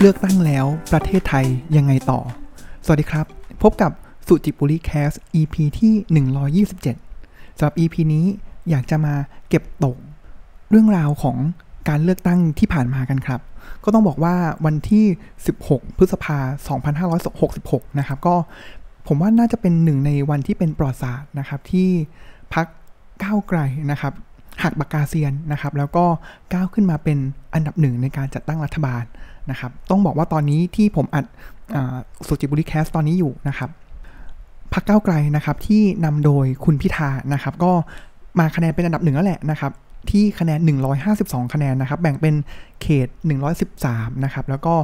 เลือกตั้งแล้วประเทศไทยยังไงต่อ สวัสดีครับ พบกับสุจิปุริแคส EP ที่ 127สำหรับ EP นี้อยากจะมาเก็บตก เรื่องราวของการเลือกตั้งที่ผ่านมากันครับ ก็ต้องบอกว่าวันที่ 16 พฤษภา 2566 นะครับ ก็ผมว่าน่าจะเป็นหนึ่งในวันที่เป็นปลอดศาสตร์นะครับ ที่พักก้าวไกลนะครับหักปากกาเซียนนะครับ แล้วก็ก้าวขึ้นมาเป็นอันดับหนึ่งในการจัดตั้งรัฐบาล นะครับ ต้องบอกว่าตอนนี้ที่ผมอัดสุจิปุลิ Cast ตอนนี้อยู่นะครับพรรคก้าวไกลนะครับที่นำโดยคุณพิธานะครับ ก็มาคะแนนเป็นอันดับหนึ่งแล้วแหละนะครับ ที่คะแนน 152 คะแนนนะครับ แบ่งเป็นเขต 113 นะครับ แล้วก็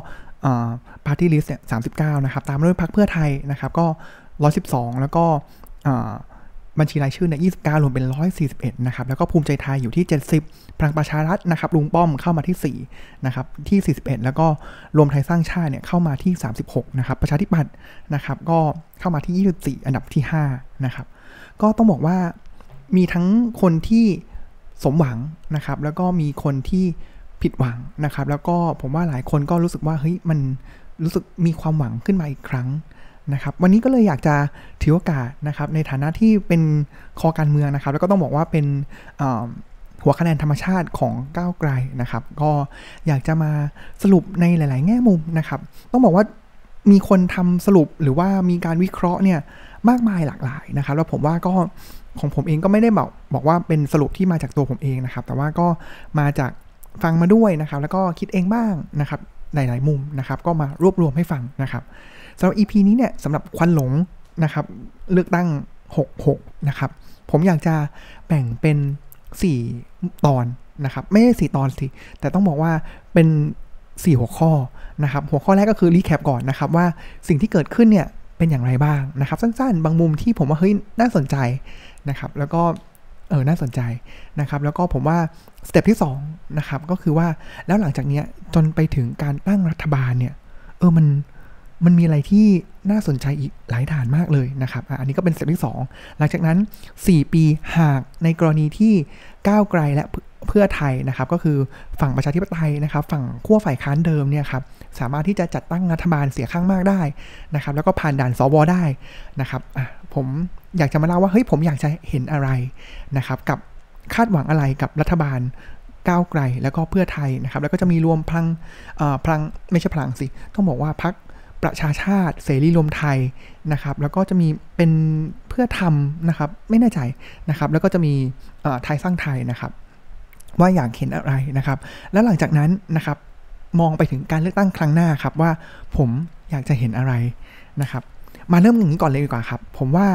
ปาร์ตี้ลิสต์เนี่ย39นะครับ ตามด้วยพรรคเพื่อไทยนะครับ ก็ 112 แล้วก็ บัญชีรายชื่อเนี่ย29รวมเป็น 141 นะครับ แล้วก็ภูมิใจไทยอยู่ที่ 70 พลังประชารัฐนะครับ ลุงป้อมเข้ามาที่ 4 นะครับ ที่ 41 แล้วก็รวมไทยสร้างชาติเนี่ยเข้ามาที่ 36 นะครับ ประชาธิปัตย์นะครับ ก็เข้ามาที่ 24 อันดับที่ 5 นะครับ ก็ต้องบอกว่ามีทั้งคนที่สมหวังนะครับ แล้วก็มีคนที่ผิดหวังนะครับ แล้วก็ผมว่าหลายคนก็รู้สึกว่าเฮ้ยมันรู้สึกมีความหวังขึ้นมาอีกครั้ง นะครับวันนี้ก็เลยอยากจะถือโอกาสนะครับในฐานะที่เป็นคอการเมืองนะครับ แล้วก็ต้องบอกว่าเป็นหัวคะแนนธรรมชาติของก้าวไกลนะครับ ก็อยากจะมาสรุปในหลาย ๆ แง่มุมนะครับ ต้องบอกว่ามีคนทำสรุปหรือว่ามีการวิเคราะห์เนี่ยมากมายหลากหลายนะครับ แล้วผมว่าก็ของผมเองก็ไม่ได้บอกบอกว่าเป็นสรุปที่มาจากตัวผมเองนะครับ แต่ว่าก็มาจากฟังมาด้วยนะครับ แล้วก็คิดเองบ้างนะครับหลาย ๆ มุมนะครับ ก็มารวบรวมให้ฟังนะครับ สำหรับ EP นี้เนี่ยสำหรับควันหลงนะครับ เลือกตั้ง 66 นะครับ ผมอยากจะแบ่งเป็น 4 ตอนนะครับ ไม่ใช่4ตอนสิ แต่ต้องบอกว่าเป็น 4 หัวข้อนะครับ หัวข้อแรกก็คือรีแคปก่อนนะครับ ว่าสิ่งที่เกิดขึ้นเนี่ยเป็นอย่างไรบ้างนะครับ สั้นๆ บางมุมที่ผมว่าเฮ้ยน่าสนใจนะครับ แล้วก็เออ น่าสนใจนะครับ แล้วก็ผมว่าสเต็ปที่2นะครับ ก็คือว่าแล้วหลังจากนี้จนไปถึงการตั้งรัฐบาลเนี่ย เออ มัน มันมีอะไรที่น่าสนใจอีกหลายฐานมากเลยนะครับอันนี้ก็เป็นสเต็ปที่ 2 หลังจากนั้น 4 ปีหากในกรณีที่ก้าวไกลและเพื่อไทยนะครับก็คือฝั่งประชาธิปไตยนะครับฝั่งขั้วฝ่ายค้านเดิมเนี่ยครับสามารถที่จะจัดตั้งรัฐบาลเสียงข้างมากได้นะครับแล้วก็ผ่านด่านสวได้นะครับผมอยากจะมาเล่าว่าเฮ้ยผมอยากจะเห็นอะไรนะครับกับคาดหวังอะไรกับรัฐบาลก้าวไกลแล้วก็เพื่อไทยนะครับแล้วก็จะมีรวมพลังพลังไม่ใช่พลังสิ ต้องบอกว่าพัก ประชาชาติ เสรีรวมไทยนะครับ แล้วก็จะมีเป็นเพื่อทำนะครับ ไม่แน่ใจนะครับ แล้วก็จะมีไทยสร้างไทยนะครับ ว่าอยากเห็นอะไรนะครับ แล้วหลังจากนั้นนะครับ มองไปถึงการเลือกตั้งครั้งหน้าครับว่าผมอยากจะเห็นอะไรนะครับ มาเริ่มอย่างนี้ก่อนเลยดีกว่าครับ ผมว่า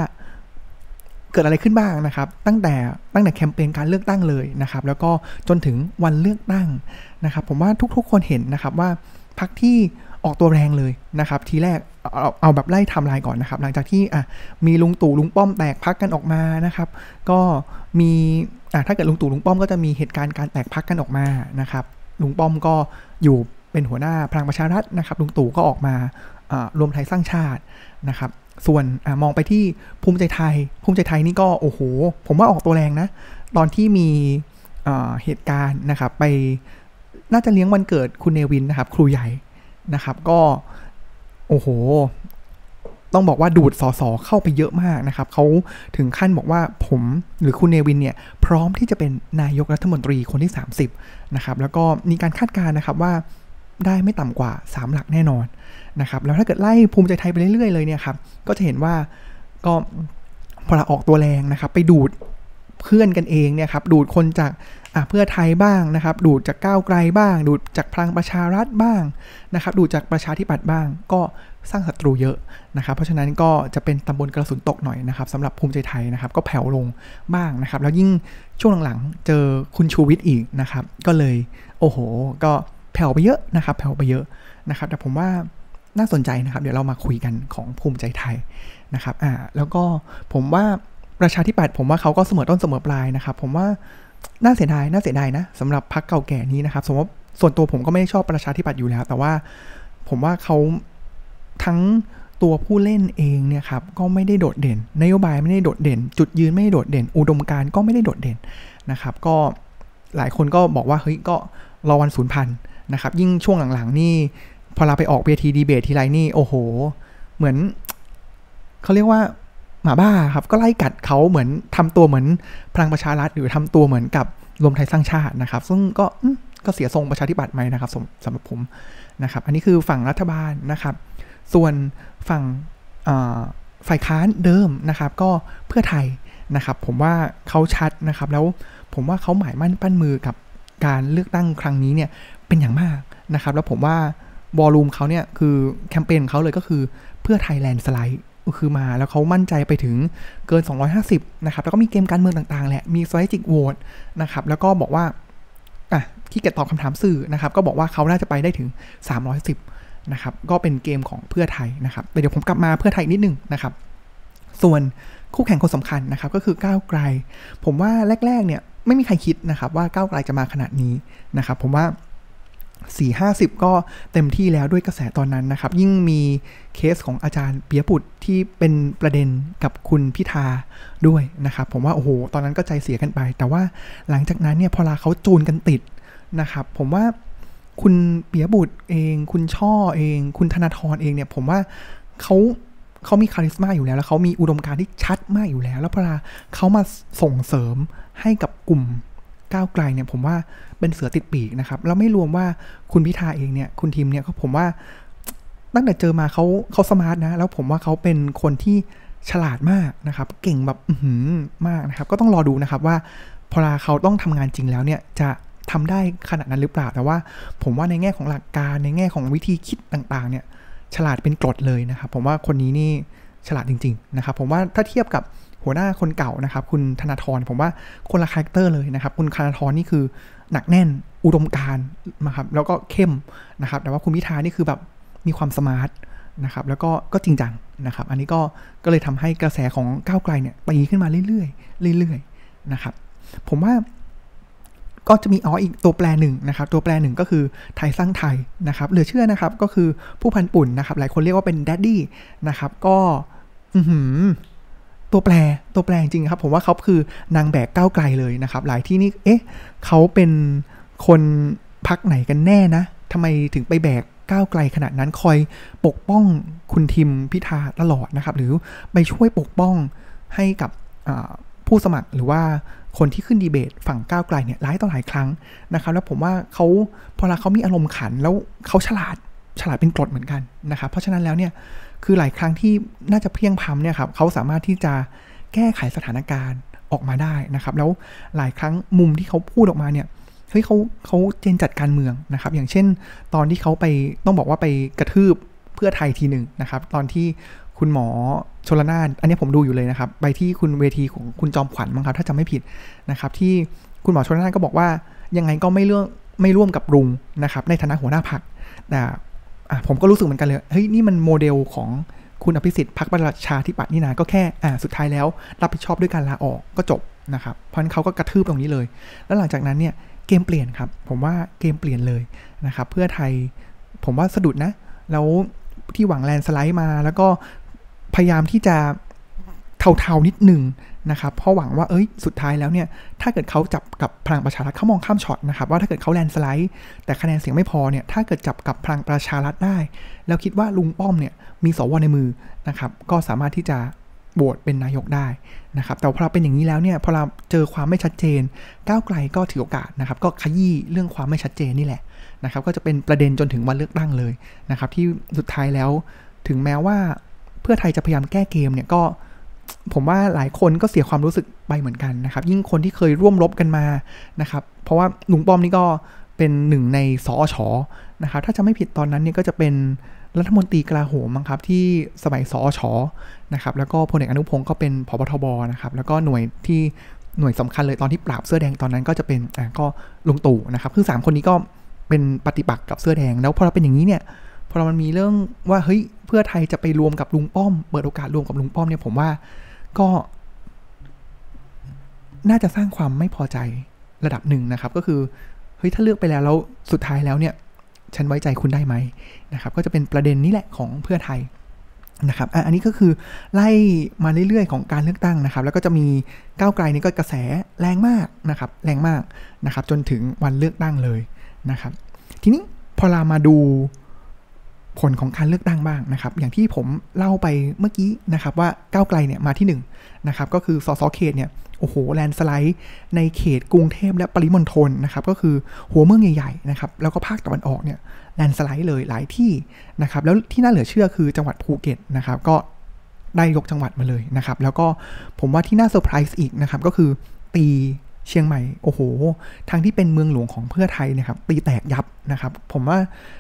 เกิดอะไรขึ้นบ้างนะครับ ตั้งแต่ตั้งแต่แคมเปญการเลือกตั้งเลยนะครับ แล้วก็จนถึงวันเลือกตั้งนะครับ ผมว่าทุกๆคนเห็นนะครับว่าพรรคที่ ออกตัวแรงเลยนะครับ ทีแรกเอาเอาแบบไล่ทำลายก่อนนะครับ หลังจากที่อะมีลุงตู่ลุงป้อมแตกพักกันออกมานะครับ ก็มีอะถ้าเกิดลุงตู่ลุงป้อมก็จะมีเหตุการณ์การแตกพักกันออกมานะครับ ลุงป้อมก็อยู่เป็นหัวหน้าพลังประชารัฐนะครับ ลุงตู่ก็ออกมารวมไทยสร้างชาตินะครับ ส่วนอมองไปที่ภูมิใจไทย ภูมิใจไทยนี่ก็โอ้โห ผมว่าออกตัวแรงนะ ตอนที่มีเหตุการณ์นะครับไปน่าจะเลี้ยงวันเกิดคุณเนวินนะครับ ครูใหญ่ นะครับ ก็โอ้โห ต้องบอกว่าดูดสอสอเข้าไปเยอะมากนะครับเขาถึงขั้นบอกว่าผมหรือคุณเนวินเนี่ย พร้อมที่จะเป็นนายกรัฐมนตรีคนที่ 30 นะครับ แล้วก็มีการคาดการณ์นะครับว่าได้ไม่ต่ำกว่า 3 หลักแน่นอนนะครับ แล้วถ้าเกิดไล่ภูมิใจไทยไปเรื่อยๆเลยเนี่ยครับ ก็จะเห็นว่าก็พอออกตัวแรงนะครับ ไปดูด เพื่อนกันเองเนี่ยครับดูดคนจากเพื่อไทยบ้างนะครับ ดูดจากก้าวไกลบ้าง ดูดจากพลังประชารัฐบ้างนะครับ ดูดจากประชาธิปัตย์บ้าง ก็สร้างศัตรูเยอะนะครับ เพราะฉะนั้นก็จะเป็นตำบลกระสุนตกหน่อยนะครับสำหรับภูมิใจไทยนะครับ ก็แผ่วลงบ้างนะครับ แล้วยิ่งช่วงหลังๆ เจอคุณชูวิทย์อีกนะครับ ก็เลยโอ้โห ก็แผ่วไปเยอะนะครับ แผ่วไปเยอะนะครับ แต่ผมว่าน่าสนใจนะครับ เดี๋ยวเรามาคุยกันของภูมิใจไทยนะครับ อ่า แล้วก็ผมว่า ประชาธิปัตย์ผมว่าเขาก็เสมอต้นเสมอปลายนะครับ ผมว่าน่าเสียดายน่าเสียดายนะสำหรับพรรคเก่าแก่นี้นะครับ สมมติส่วนตัวผมก็ไม่ชอบประชาธิปัตย์อยู่แล้ว แต่ว่าผมว่าเขาทั้งตัวผู้เล่นเองเนี่ยครับก็ไม่ได้โดดเด่น นโยบายไม่ได้โดดเด่น จุดยืนไม่ได้โดดเด่น อุดมการก็ไม่ได้โดดเด่นนะครับ ก็หลายคนก็บอกว่าเฮ้ยก็รอวันศูนย์พันนะครับ ยิ่งช่วงหลังๆนี่พอเราไปออกเวทีดีเบตทีไรนี่โอ้โห เหมือนเขาเรียกว่า หมาบ้าครับก็ไล่กัดเขาเหมือนทำตัวเหมือนพลังประชารัฐหรือทำตัวเหมือนกับรวมไทยสร้างชาตินะครับ ซึ่งก็ก็เสียทรงประชาธิปัตย์ไหมนะครับสำหรับผมนะครับ อันนี้คือฝั่งรัฐบาลนะครับ ส่วนฝั่งฝ่ายค้านเดิมนะครับ ก็เพื่อไทยนะครับ ผมว่าเขาชัดนะครับ แล้วผมว่าเขาหมายมั่นปั้นมือกับการเลือกตั้งครั้งนี้เนี่ยเป็นอย่างมากนะครับ แล้วผมว่าบอลลูมเขาเนี่ยคือแคมเปญเขาเลยก็คือเพื่อไทยแลนด์สไลด์ คือมาแล้วเขามั่นใจไปถึงเกิน 250 นะครับ แล้วก็มีเกมการเมืองต่างๆ แหละ มีสไต t ิกโหวตนะครับ แล้วก็บอกว่า อะที่เกตตอบคำถามสื่อนะครับ ก็บอกว่าเขาน่าจะไปได้ถึง 310 นะครับ ก็เป็นเกมของเพื่อไทยนะครับแต่เดี๋ยวผมกลับมาเพื่อไทยนิดนึงนะครับ ส่วนคู่แข่งคนสำคัญนะครับ ก็คือก้าวไกล ผมว่าแรกๆ เนี่ยไม่มีใครคิดนะครับว่าก้าวไกลจะมาขนาดนี้นะครับ ผมว่า สี่ห้าสิบก็เต็มที่แล้วด้วยกระแสตอนนั้นนะครับ ยิ่งมีเคสของอาจารย์เปียบุตรที่เป็นประเด็นกับคุณพิธาด้วยนะครับ ผมว่า โอ้โห ตอนนั้นก็ใจเสียกันไป แต่ว่าหลังจากนั้นเนี่ยพอลาเขาจูนกันติดนะครับ ผมว่าคุณเปียบุตรเอง คุณช่อเอง คุณธนาธรเองเนี่ย ผมว่าเขาเขามีคาริสมาอยู่แล้ว แล้วเขามีอุดมการณ์ที่ชัดมากอยู่แล้ว แล้วพอลาเขามาส่งเสริมให้กับกลุ่ม ก้าวไกลเนี่ยผมว่าเป็นเสือติดปีกนะครับแล้วไม่รวมว่าคุณพิธาเองเนี่ยคุณทีมเนี่ยเขาผมว่าตั้งแต่เจอมาเขาเขา smart นะ แล้วผมว่าเขาเป็นคนที่ฉลาดมากนะครับ เก่งแบบอืมากนะครับ ก็ต้องรอดูนะครับว่าพอเขาต้องทำงานจริงแล้วเนี่ยจะทำได้ขนาดนั้นหรือเปล่า แต่ว่าผมว่าในแง่ของหลักการในแง่ของวิธีคิดต่างๆ เนี่ย ฉลาดเป็นกรดเลยนะครับ ผมว่าคนนี้นี่ฉลาดจริง ๆ นะครับ ผมว่าถ้าเทียบกับ หัวหน้าคนเก่านะครับ คุณธนาธรผมว่าคนละ character เลยนะครับ คุณธนาธรนี่คือหนักแน่นอุดมการนะครับแล้วก็เข้มนะครับ แต่ว่าคุณพิธานี่คือแบบมีความสมาร์ทนะครับ แล้วก็ก็จริงจังนะครับ อันนี้ก็ก็เลยทำให้กระแสของก้าวไกลเนี่ยตีขึ้นมาเรื่อยๆเรื่อยๆนะครับ ผมว่าก็จะมีอ๋ออีกตัวแปรหนึ่งนะครับ ตัวแปรหนึ่งก็คือไทยสร้างไทยนะครับเหลือเชื่อนะครับก็คือผู้พันปุ่นนะครับ หลายคนเรียกว่าเป็นแดดดี้นะครับ ก็อื ตัวแปรตัวแปรจริงครับ ผมว่าเขาคือนางแบกก้าวไกลเลยนะครับ หลายที่นี่เอ๊ะเขาเป็นคนพักไหนกันแน่นะทำไมถึงไปแบกก้าวไกลขนาดนั้นคอยปกป้องคุณทิมพิธาตลอดนะครับ หรือไปช่วยปกป้องให้กับผู้สมัครหรือว่าคนที่ขึ้นดีเบตฝั่งก้าวไกลเนี่ยหลายต่อหลายครั้งนะครับ แล้วผมว่าเขาพอละเขามีอารมณ์ขันแล้วเขาฉลาดฉลาดเป็นกรดเหมือนกันนะครับ เพราะฉะนั้นแล้วเนี่ย คือหลายครั้งที่น่าจะเพียงพำเนี่ยครับเขาสามารถที่จะแก้ไขสถานการณ์ออกมาได้นะครับ แล้วหลายครั้งมุมที่เขาพูดออกมาเนี่ยเฮ้ยเขาเขาเจนจัดการเมืองนะครับ อย่างเช่น ตอนที่เขาไปต้องบอกว่าไปกระทืบเพื่อไทยทีหนึ่งนะครับ ตอนที่คุณหมอชลนานอันนี้ผมดูอยู่เลยนะครับ ไปที่คุณเวทีของคุณจอมขวัญมั้งครับ ถ้าจำไม่ผิดนะครับ ที่คุณหมอชลนานก็บอกว่ายังไงก็ไม่เรื่องไม่ร่วมกับรุงนะครับ ในฐานะหัวหน้าพรรคแต่ อะผมก็รู้สึกเหมือนกันเลยเฮ้ยนี่มันโมเดลของคุณอภิสิทธิ์พักประชาธิปัตย์นี่นะก็แค่อ่าสุดท้ายแล้วรับผิดชอบด้วยการลาออกก็จบนะครับเพราะนั้นเขาก็กระทืบตรงนี้เลย แล้วหลังจากนั้นเนี่ยเกมเปลี่ยนครับ ผมว่าเกมเปลี่ยนเลยนะครับเพื่อไทยผมว่าสะดุดนะ แล้วที่หวังแลนสไลด์มาแล้วก็พยายามที่จะเทาๆนิดหนึ่ง นะครับเพราะหวังว่าเอ้ยสุดท้ายแล้วเนี่ยถ้าเกิดเขาจับกับพลังประชารัฐเขามองข้ามช็อตนะครับว่าถ้าเกิดเขาแลนสไลด์แต่คะแนนเสียงไม่พอเนี่ยถ้าเกิดจับกับพลังประชารัฐได้ แล้วคิดว่าลุงป้อมเนี่ยมีสวในมือนะครับก็สามารถที่จะโหวตเป็นนายกได้นะครับแต่พอเราเป็นอย่างนี้แล้วเนี่ยพอเราเจอความไม่ชัดเจน ก้าวไกลก็ถือโอกาสนะครับก็ขยี้เรื่องความไม่ชัดเจนนี่แหละนะครับก็จะเป็นประเด็นจนถึงวันเลือกตั้งเลยนะครับที่สุดท้ายแล้วถึงแม้ว่าเพื่อไทยจะพยายามแก้เกมเนี่ยก็ ผมว่าหลายคนก็เสียความรู้สึกไปเหมือนกันนะครับ ยิ่งคนที่เคยร่วมรบกันมานะครับ เพราะว่าลุงป้อมนี่ก็เป็นหนึ่งในสอชอนะครับ ถ้าจะไม่ผิดตอนนั้นเนี่ยก็จะเป็นรัฐมนตรีกลาโหมครับที่สมัยสอชอนะครับ แล้วก็พลเอกอนุพงศ์ก็เป็นพบทบนะครับ แล้วก็หน่วยที่หน่วยสำคัญเลยตอนที่ปราบเสื้อแดงตอนนั้นก็จะเป็นอ่าก็ลุงตู่นะครับ คือสามคนนี้ก็เป็นปฏิบัติกับเสื้อแดง แล้วพอเราเป็นอย่างนี้เนี่ย พอมันมีเรื่องว่าเฮ้ยเพื่อไทยจะไปรวมกับลุงป้อม เปิดโอกาสรวมกับลุงป้อมเนี่ยผมว่าก็น่าจะสร้างความไม่พอใจระดับหนึ่งนะครับ ก็คือเฮ้ยถ้าเลือกไปแล้วแล้วสุดท้ายแล้วเนี่ย ฉันไว้ใจคุณได้ไหมนะครับ ก็จะเป็นประเด็นนี้แหละของเพื่อไทยนะครับอันนี้ก็คือไล่มาเรื่อยๆ ของการเลือกตั้งนะครับ แล้วก็จะมีก้าวไกลนี่ก็กระแสแรงมากนะครับ แรงมากนะครับ จนถึงวันเลือกตั้งเลยนะครับ ทีนี้พอเรามาดู ผลของการเลือกตั้งบ้างนะครับ อย่างที่ผมเล่าไปเมื่อกี้นะครับว่าก้าวไกลเนี่ยมาที่1นะครับก็คือสสเขตเนี่ยโอ้โหแลนด์สไลด์ในเขตกรุงเทพและปริมณฑลนะครับก็คือหัวเมืองใหญ่ๆนะครับแล้วก็ภาคตะวันออกเนี่ยแลนด์สไลด์เลยหลายที่นะครับแล้วที่น่าเหลือเชื่อคือจังหวัดภูเก็ตนะครับก็ได้ยกจังหวัดมาเลยนะครับแล้วก็ผมว่าที่น่าเซอร์ไพรส์อีกนะครับก็คือตีเชียงใหม่ โอ้โห ทางที่เป็นเมืองหลวงของเพื่อไทยนะครับ ตีแตกยับนะครับ ผมว่า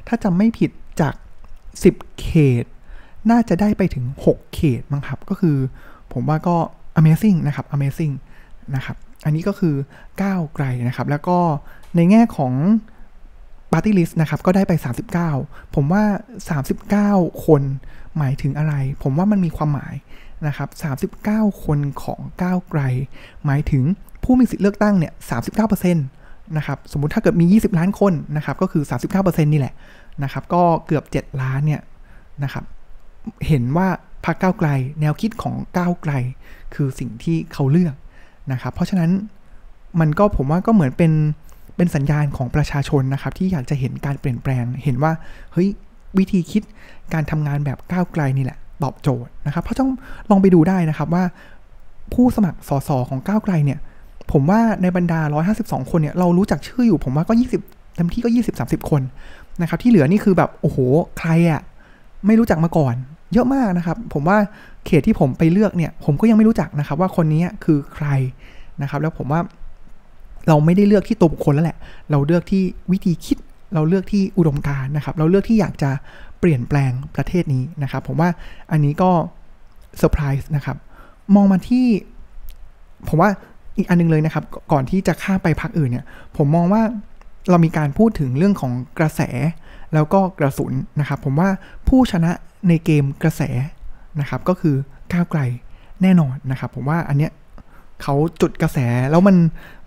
ถ้าจำไม่ผิดจาก 10 เขต น่าจะได้ไปถึง 6 เขตมั้งครับ ก็คือผมว่าก็ amazing นะครับ amazing นะครับ อันนี้ก็คือก้าวไกลนะครับ แล้วก็ในแง่ของ Party List นะครับ ก็ได้ไป 39 ผมว่า 39 คนหมายถึงอะไร ผมว่ามันมีความหมายนะครับ 39 คนของก้าวไกล หมายถึงผู้มีสิทธิ์เลือกตั้งเนี่ย 39%นะครับ สมมุติถ้าเกิดมี 20 ล้านคนนะครับ ก็คือ 39%นี่แหละ นะครับก็เกือบ 7 ล้านเนี่ยนะครับเห็นว่าพรรคก้าวไกลแนวคิดของก้าวไกล คือสิ่งที่เขาเลือกนะครับเพราะฉะนั้นมันก็ผมว่าก็เหมือนเป็นเป็นสัญญาณของประชาชนนะครับที่อยากจะเห็นการเปลี่ยนแปลง เห็นว่าเฮ้ยวิธีคิดการทำงานแบบก้าวไกลนี่แหละตอบโจทย์นะครับ เพราะต้องลองไปดูได้นะครับว่า ผู้สมัครสสของก้าวไกลเนี่ย ผมว่าในบรรดา 152 คนเนี่ยเรารู้จักชื่ออยู่ผมว่าก็ 20เต็มที่ก็ 20-30 คน นะครับที่เหลือนี่คือแบบโอ้โหใครอะไม่รู้จักมาก่อน เยอะมากนะครับ ผมว่าเขตที่ผมไปเลือกเนี่ย ผมก็ยังไม่รู้จักนะครับ ว่าคนนี้คือใครนะครับ แล้วผมว่าเราไม่ได้เลือกที่ตัวบุคคลแล้วแหละ เราเลือกที่วิธีคิด เราเลือกที่อุดมการณ์นะครับ เราเลือกที่อยากจะเปลี่ยนแปลงประเทศนี้นะครับ ผมว่าอันนี้ก็เซอร์ไพรส์นะครับ มองมาที่ ผมว่าอีกอันนึงเลยนะครับ ก่อนที่จะข้ามไปพักอื่นเนี่ย ผมมองว่า เรามีการพูดถึงเรื่องของกระแส แล้วก็กระสุนนะครับ ผมว่าผู้ชนะในเกมกระแสนะครับ ก็คือก้าวไกลแน่นอนนะครับ ผมว่าอันเนี้ยเขาจุดกระแสแล้วมัน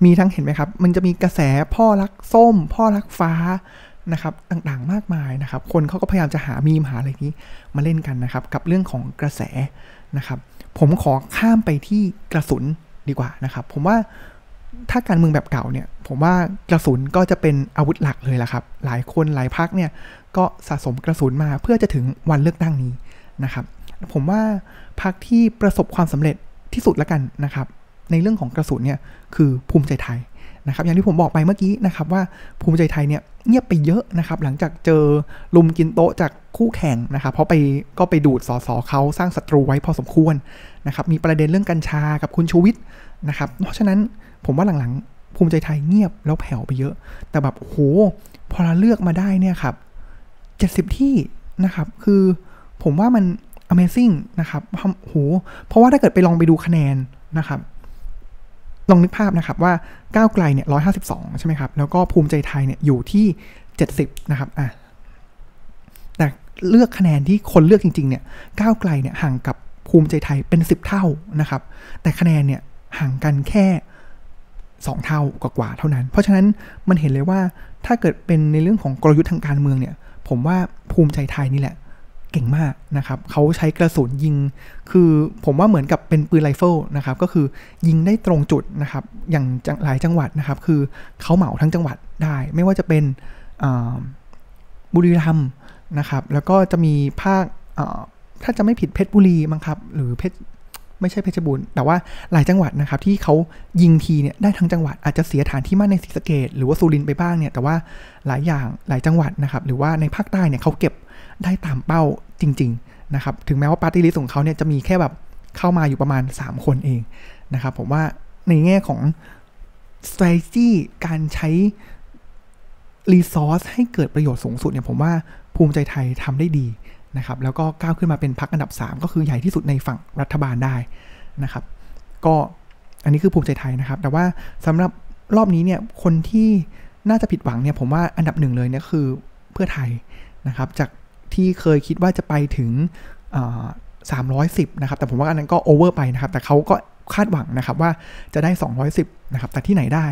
มีทั้งเห็นไหมครับ มันจะมีกระแสพ่อรักส้ม พ่อรักฟ้านะครับต่างๆมากมายนะครับ คนเขาก็พยายามจะหามีมหาอะไรนี้มาเล่นกันนะครับ กับเรื่องของกระแสนะครับ ผมขอข้ามไปที่กระสุนดีกว่านะครับ ผมว่า ถ้าการเมืองแบบเก่าเนี่ย ผมว่ากระสุนก็จะเป็นอาวุธหลักเลยแหละครับ หลายคนหลายพักเนี่ยก็สะสมกระสุนมาเพื่อจะถึงวันเลือกตั้งนี้นะครับ ผมว่าพักที่ประสบความสำเร็จที่สุดล้วกันนะครับ ในเรื่องของกระสุนเนี่ยคือภูมิใจไทยนะครับ อย่างที่ผมบอกไปเมื่อกี้นะครับว่าภูมิใจไทยเนี่ยเงียบไปเยอะนะครับ หลังจากเจอลุมกินโต๊ะจากคู่แข่งนะครับ เพราะไปก็ไปดูดสอสอเขาสร้างศัตรูไว้พอสมควรนะครับ มีประเด็นเรื่องกัญชากับคุณชูวิทย์นะครับ เพราะฉะนั้น ผมว่าหลังๆ ภูมิใจไทยเงียบแล้วแผ่วไปเยอะ แต่แบบโหพอเราเลือกมาได้เนี่ยครับเจ็ดสิบที่นะครับ คือผมว่ามัน Amazing นะครับโหเพราะว่าถ้าเกิดไปลองไปดูคะแนนนะครับ ลองนึกภาพนะครับว่าก้าวไกลเนี่ยร้อยห้าสิบสองใช่ไหมครับ แล้วก็ภูมิใจไทยเนี่ยอยู่ที่เจ็ดสิบนะครับอะแต่เลือกคะแนนที่คนเลือกจริง ๆ เนี่ยก้าวไกลเนี่ยห่างกับภูมิใจไทยเป็นสิบเท่านะครับ แต่คะแนนเนี่ยห่างกันแค่ สองเท่ากว่าเท่านั้น เพราะฉะนั้นมันเห็นเลยว่าถ้าเกิดเป็นในเรื่องของกลยุทธ์ทางการเมืองเนี่ย ผมว่าภูมิใจไทยนี่แหละ เก่งมากนะครับเขาใช้กระสุนยิง คือผมว่าเหมือนกับเป็นปืนไรเฟิลนะครับ ก็คือยิงได้ตรงจุดนะครับ อย่างหลายจังหวัดนะครับ คือเขาเหมาทั้งจังหวัดได้ ไม่ว่าจะเป็นบุรีรัมย์นะครับ แล้วก็จะมีภาคถ้าจะไม่ผิดเพชรบุรีมั้งครับ หรือเพชร ไม่ใช่เพชรบูรณ์แต่ว่าหลายจังหวัดนะครับที่เขายิงทีเนี่ยได้ทั้งจังหวัดอาจจะเสียฐานที่มั่นในศรีสะเกษหรือว่าสุรินทร์ไปบ้างเนี่ยแต่ว่าหลายอย่างหลายจังหวัดนะครับหรือว่าในภาคใต้เนี่ยเขาเก็บได้ตามเป้าจริงๆนะครับถึงแม้ว่าปาร์ตี้ลิสต์ของเขาเนี่ยจะมีแค่แบบเข้ามาอยู่ประมาณ 3 คนเองนะครับผมว่าในแง่ของ strategy การใช้ resource ให้เกิดประโยชน์สูงสุดเนี่ยผมว่าภูมิใจไทยทำได้ดี นะครับแล้วก็ก้าวขึ้นมาเป็นพรรคอันดับ 3 ก็คือใหญ่ที่สุดในฝั่งรัฐบาลได้นะครับ ก็อันนี้คือภูมิใจไทยนะครับ แต่ว่าสำหรับรอบนี้เนี่ยคนที่น่าจะผิดหวังเนี่ยผมว่าอันดับหนึ่งเลยเนี่ยคือเพื่อไทยนะครับ จากที่เคยคิดว่าจะไปถึงสามร้อยสิบนะครับ แต่ผมว่าอันนั้นก็โอเวอร์ไปนะครับ แต่เขาก็คาดหวังนะครับว่าจะได้ 210 นะครับ แต่ที่ไหนได้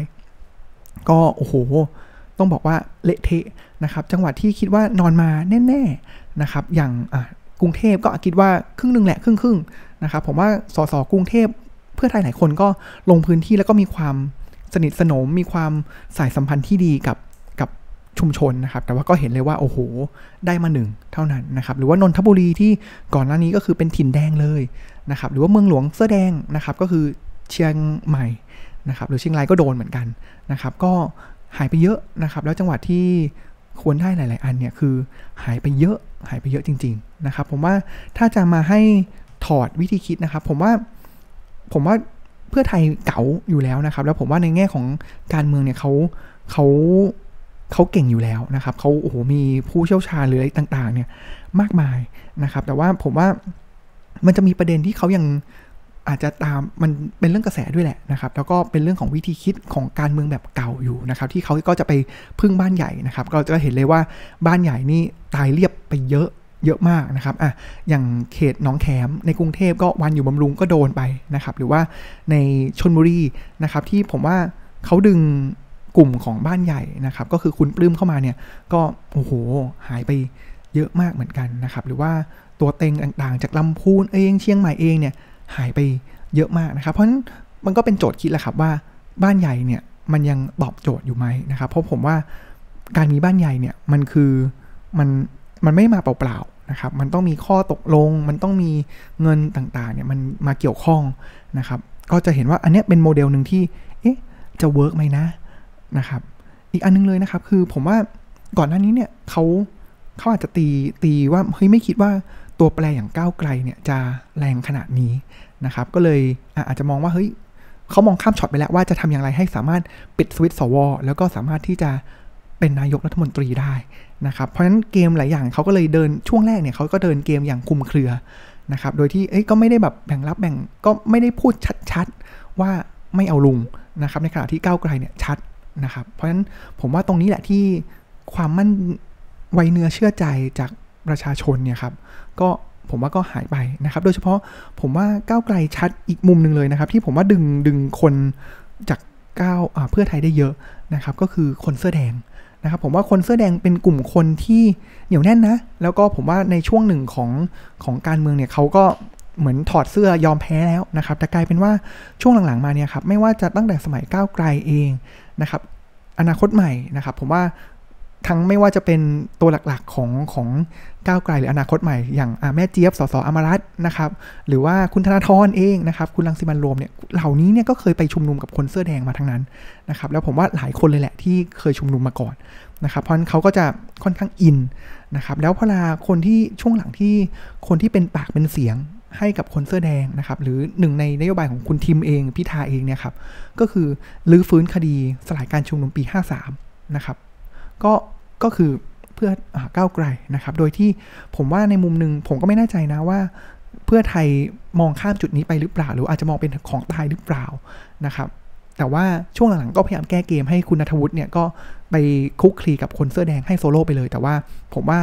ก็โอ้โห ต้องบอกว่าเละเทะนะครับ จังหวัดที่คิดว่านอนมาแน่ๆนะครับ อย่างกรุงเทพก็คิดว่าครึ่งหนึ่งแหละครึ่งครึ่งนะครับ ผมว่าสสกรุงเทพเพื่อไทยหลายคนก็ลงพื้นที่แล้วก็มีความสนิทสนมมีความสายสัมพันธ์ที่ดีกับกับชุมชนนะครับ แต่ว่าก็เห็นเลยว่าโอ้โห ได้มาหนึ่งเท่านั้นนะครับ หรือว่านนทบุรีที่ก่อนหน้านี้ก็คือเป็นถิ่นแดงเลยนะครับ หรือว่าเมืองหลวงเสื้อแดงนะครับ ก็คือเชียงใหม่นะครับ หรือเชียงรายก็โดนเหมือนกันนะครับ ก็ หายไปเยอะนะครับ แล้วจังหวัดที่ควรได้หลาย ๆ อันเนี่ยคือหายไปเยอะหายไปเยอะจริง ๆ นะครับ ผมว่าถ้าจะมาให้ถอดวิธีคิดนะครับ ผมว่าผมว่าเพื่อไทยเก๋าอยู่แล้วนะครับ แล้วผมว่าในแง่ของการเมืองเนี่ยเขาเขาเขาเก่งอยู่แล้วนะครับเขาโอ้โหมีผู้เชี่ยวชาญหรืออะไรต่าง ๆ เนี่ยมากมายนะครับ แต่ว่าผมว่ามันจะมีประเด็นที่เขายัง อาจจะตามมันเป็นเรื่องกระแสด้วยแหละนะครับ แล้วก็เป็นเรื่องของวิธีคิดของการเมืองแบบเก่าอยู่นะครับ ที่เขาก็จะไปพึ่งบ้านใหญ่นะครับ ก็จะเห็นเลยว่าบ้านใหญ่นี่ตายเรียบไปเยอะเยอะมากนะครับ อะ อย่างเขตหนองแขมในกรุงเทพก็วันอยู่บำรุงก็โดนไปนะครับ หรือว่าในชนบุรีนะครับที่ผมว่าเขาดึงกลุ่มของบ้านใหญ่นะครับ ก็คือคุณปลื้มเข้ามาเนี่ย ก็โอ้โหหายไปเยอะมากเหมือนกันนะครับ หรือว่าตัวเต็งต่างๆ จากลำพูนเองเชียงใหม่เองเนี่ย หายไปเยอะมากนะครับ เพราะฉะนั้นมันก็เป็นโจทย์คิดแหละครับว่าบ้านใหญ่เนี่ยมันยังตอบโจทย์อยู่ไหมนะครับ เพราะผมว่าการมีบ้านใหญ่เนี่ยมันคือมันมันไม่มาเปล่าๆนะครับ มันต้องมีข้อตกลง มันต้องมีเงินต่างๆเนี่ยมันมาเกี่ยวข้องนะครับ ก็จะเห็นว่าอันนี้เป็นโมเดลหนึ่งที่เอ๊ะจะ work ไหมนะนะครับ อีกอันนึงเลยนะครับ คือผมว่าก่อนหน้านี้เนี่ยเขาเขาอาจจะตีตีว่าเฮ้ยไม่คิดว่า ตัวแปรอย่างก้าวไกลเนี่ยจะแรงขนาดนี้นะครับ ก็เลยอาจจะมองว่าเฮ้ยเขามองข้ามช็อตไปแล้วว่าจะทำอย่างไรให้สามารถปิดสวิตสวแล้วก็สามารถที่จะเป็นนายกรัฐมนตรีได้นะครับ เพราะฉะนั้นเกมหลายอย่างเขาก็เลยเดินช่วงแรกเนี่ยเขาก็เดินเกมอย่างคุมเครือนะครับ โดยที่เอ้ยก็ไม่ได้แบบแบ่งรับแบ่งก็ไม่ได้พูดชัดๆว่าไม่เอาลุงนะครับ ในขณะที่ก้าวไกลเนี่ยชัดนะครับ เพราะฉะนั้นผมว่าตรงนี้แหละที่ความมั่นไวเนื้อเชื่อใจจากประชาชนเนี่ยครับ ก็ผมว่าก็หายไปนะครับ โดยเฉพาะผมว่าก้าวไกลชัดอีกมุมหนึ่งเลยนะครับ ที่ผมว่าดึงดึงคนจากก้าวเพื่อไทยได้เยอะนะครับ ก็คือคนเสื้อแดงนะครับผมว่าคนเสื้อแดงเป็นกลุ่มคนที่เหนียวแน่นนะ แล้วก็ผมว่าในช่วงหนึ่งของของการเมืองเนี่ยเขาก็เหมือนถอดเสื้อยอมแพ้แล้วนะครับ แต่กลายเป็นว่าช่วงหลังๆมาเนี่ยครับไม่ว่าจะตั้งแต่สมัยก้าวไกลเองนะครับ อนาคตใหม่นะครับ ผมว่าทั้งไม่ว่าจะเป็นตัวหลักๆของของ ก้าวไกลหรืออนาคตใหม่ อย่างแม่เจี๊ยบสสอมรัตนะครับหรือว่าคุณธนาธรเองนะครับคุณลังสิมันโรมเนี่ยเหล่านี้เนี่ยก็เคยไปชุมนุมกับคนเสื้อแดงมาทั้งนั้นนะครับแล้วผมว่าหลายคนเลยแหละที่เคยชุมนุมมาก่อนนะครับเพราะเขาก็จะค่อนข้างอินนะครับแล้วพอลาคนที่ช่วงหลังที่คนที่เป็นปากเป็นเสียงให้กับคนเสื้อแดงนะครับหรือหนึ่งในนโยบายของคุณทิมเองพิธาเองเนี่ยครับก็คือลื้อฟื้นคดีสลายการชุมนุมปี 53นะครับก็ก็คือ เพื่ออก้าวไกลนะครับ โดยที่ผมว่าในมุมหนึ่งผมก็ไม่แน่ใจนะว่า เพื่อไทยมองข้ามจุดนี้ไปหรือเปล่า หรืออาจจะมองเป็นของตายหรือเปล่านะครับแต่ว่าช่วงหลังๆก็พยายามแก้เกมให้คุณนัทวุฒิเนี่ยก็ไปคุกคลีกับคนเสื้อแดงให้โซโล่ไปเลย แต่ว่าผมว่า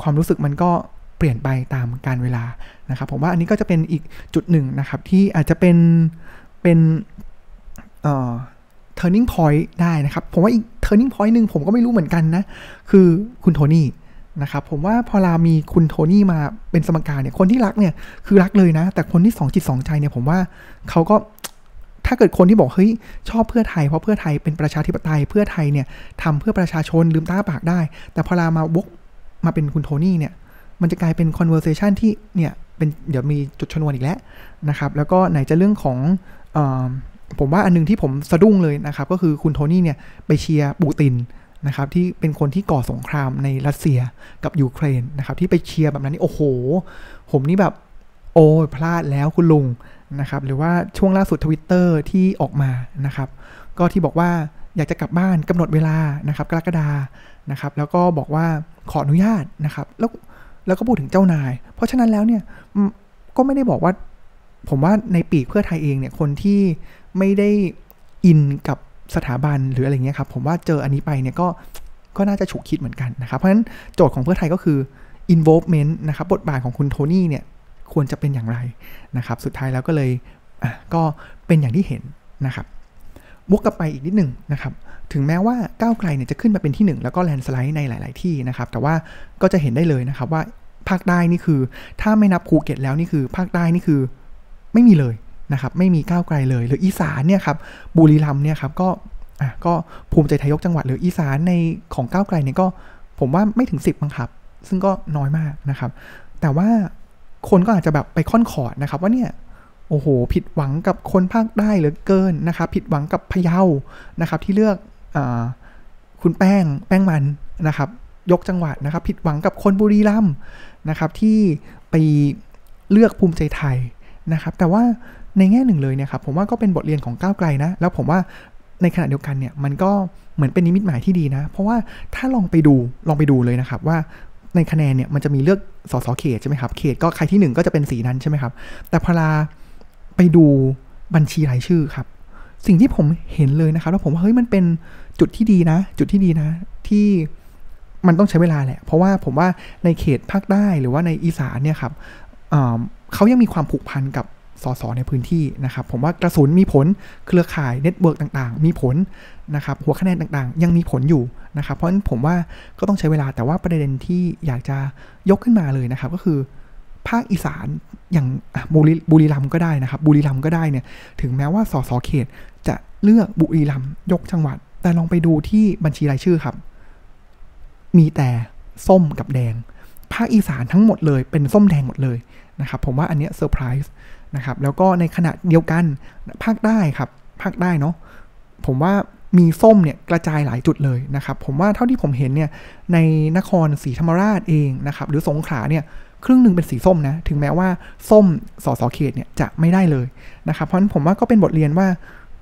ความรู้สึกมันก็เปลี่ยนไปตามการเวลานะครับผมว่าอันนี้ก็จะเป็นอีกจุดหนึ่งนะครับที่อาจจะเป็นเป็นเอ่อ turning point ได้นะครับ ผมว่าอีก turning point หนึ่งผมก็ไม่รู้เหมือนกันนะ คือคุณโทนี่นะครับผมว่าพอลามีคุณโทนี่มาเป็นสมการเนี่ยคนที่รักเนี่ยคือรักเลยนะ แต่คนที่สองจิตสองใจเนี่ยผมว่าเขาก็ถ้าเกิดคนที่บอกเฮ้ยชอบเพื่อไทยเพราะเพื่อไทยเป็นประชาธิปไตยเพื่อไทยเนี่ยทำเพื่อประชาชนลืมตาปากได้ แต่พอลามาวกมาเป็นคุณโทนี่เนี่ยมันจะกลายเป็น conversation ที่เนี่ยเป็นเดี๋ยวมีจุดชนวนอีกแล้วนะครับ แล้วก็ไหนจะเรื่องของ ผมว่าอันนึงที่ผมสะดุ้งเลยนะครับ ก็คือคุณโทนี่เนี่ยไปเชียร์ปูตินนะครับที่เป็นคนที่ก่อสงครามในรัสเซียกับยูเครนนะครับที่ไปเชียร์แบบนั้นนี่โอ้โห ผมนี่แบบโอ้พลาดแล้วคุณลุงนะครับหรือว่าช่วงล่าสุดทวิตเตอร์ที่ออกมานะครับก็ที่บอกว่าอยากจะกลับบ้านกำหนดเวลานะครับกรกฎานะครับแล้วก็บอกว่าขออนุญาตนะครับแล้วแล้วก็พูดถึงเจ้านาย เพราะฉะนั้นแล้วเนี่ยก็ไม่ได้บอกว่าผมว่าในปีกเพื่อไทยเองเนี่ยคนที่ ไม่ได้อินกับสถาบันหรืออะไรเงี้ยครับผมว่าเจออันนี้ไปเนี่ยก็ก็น่าจะฉุกคิดเหมือนกันนะครับ เพราะฉะนั้นโจทย์ของเพื่อไทยก็คือ involvement นะครับบทบาทของคุณโทนี่เนี่ยควรจะเป็นอย่างไรนะครับ สุดท้ายแล้วก็เลยอะก็เป็นอย่างที่เห็นนะครับวกกลับไปอีกนิดหนึ่งนะครับ ถึงแม้ว่าก้าวไกลเนี่ยจะขึ้นมาเป็นที่ 1 แล้วก็แลนสไลด์ในหลาย ๆ ที่นะครับ แต่ว่าก็จะเห็นได้เลยนะครับว่าภาคใต้นี่คือ ถ้าไม่นับภูเก็ตแล้วนี่คือภาคใต้นี่คือไม่มีเลย นะครับไม่มีก้าวไกลเลย หรืออีสานเนี่ยครับบุรีรัมย์เนี่ยครับก็อะก็ภูมิใจไทยยกจังหวัดหรืออีสานในของก้าวไกลเนี่ยก็ผมว่าไม่ถึง 10มั้งครับ ซึ่งก็น้อยมากนะครับ แต่ว่าคนก็อาจจะแบบไปค่อนขอดนะครับ ว่าเนี่ยโอ้โห ผิดหวังกับคนภาคได้เหลือเกินนะครับ ผิดหวังกับพะเยานะครับ ที่เลือกอคุณแป้งแป้งมันนะครับ ยกจังหวัดนะครับ ผิดหวังกับคนบุรีรัมย์นะครับ ที่ไปเลือกภูมิใจไทยนะครับ แต่ว่า ในแง่หนึ่งเลยเนี่ยครับผมว่าก็เป็นบทเรียนของก้าวไกลนะ แล้วผมว่าในขณะเดียวกันเนี่ยมันก็เหมือนเป็นนิมิตหมายที่ดีนะ เพราะว่าถ้าลองไปดูลองไปดูเลยนะครับว่าในคะแนนเนี่ยมันจะมีเลือกสสเขตใช่ไหมครับเขตก็ใครที่หนึ่งก็จะเป็นสีนั้นใช่ไหมครับ แต่พอลาไปดูบัญชีรายชื่อครับ สิ่งที่ผมเห็นเลยนะครับ แล้วผมว่าเฮ้ยมันเป็นจุดที่ดีนะ จุดที่ดีนะ ที่มันต้องใช้เวลาแหละ เพราะว่าผมว่าในเขตภาคใต้หรือว่าในอีสานเนี่ยครับเขายังมีความผูกพันกับ สสในพื้นที่นะครับ ผมว่ากระสุนมีผลเครือข่าย network ต่างๆ มีผลนะครับหัวคะแนนต่างๆ ยังมีผลอยู่นะครับ เพราะฉะนั้นผมว่าก็ต้องใช้เวลาแต่ว่าประเด็นที่อยากจะยกขึ้นมาเลยนะครับ ก็คือภาคอีสานอย่างบุรีบุรีรัมย์ก็ได้นะครับ บุรีรัมย์ก็ได้เนี่ยถึงแม้ว่าสสเขต จะเลือกบุรีรัมย์ยกจังหวัด แต่ลองไปดูที่บัญชีรายชื่อครับ มีแต่ส้มกับแดง ภาคอีสานทั้งหมดเลยเป็นส้มแดงหมดเลยนะครับ ผมว่าอันนี้เซอร์ไพรส์ นะครับแล้วก็ในขณะเดียวกันภาคใต้ครับภาคใต้เนาะผมว่ามีส้มเนี่ยกระจายหลายจุดเลยนะครับผมว่าเท่าที่ผมเห็นเนี่ยในนครศรีธรรมราชเองนะครับหรือสงขลาเนี่ยครึ่งหนึ่งเป็นสีส้มนะถึงแม้ว่าส้มสสเขตเนี่ยจะไม่ได้เลยนะครับเพราะฉะนั้นผมว่าก็เป็นบทเรียนว่า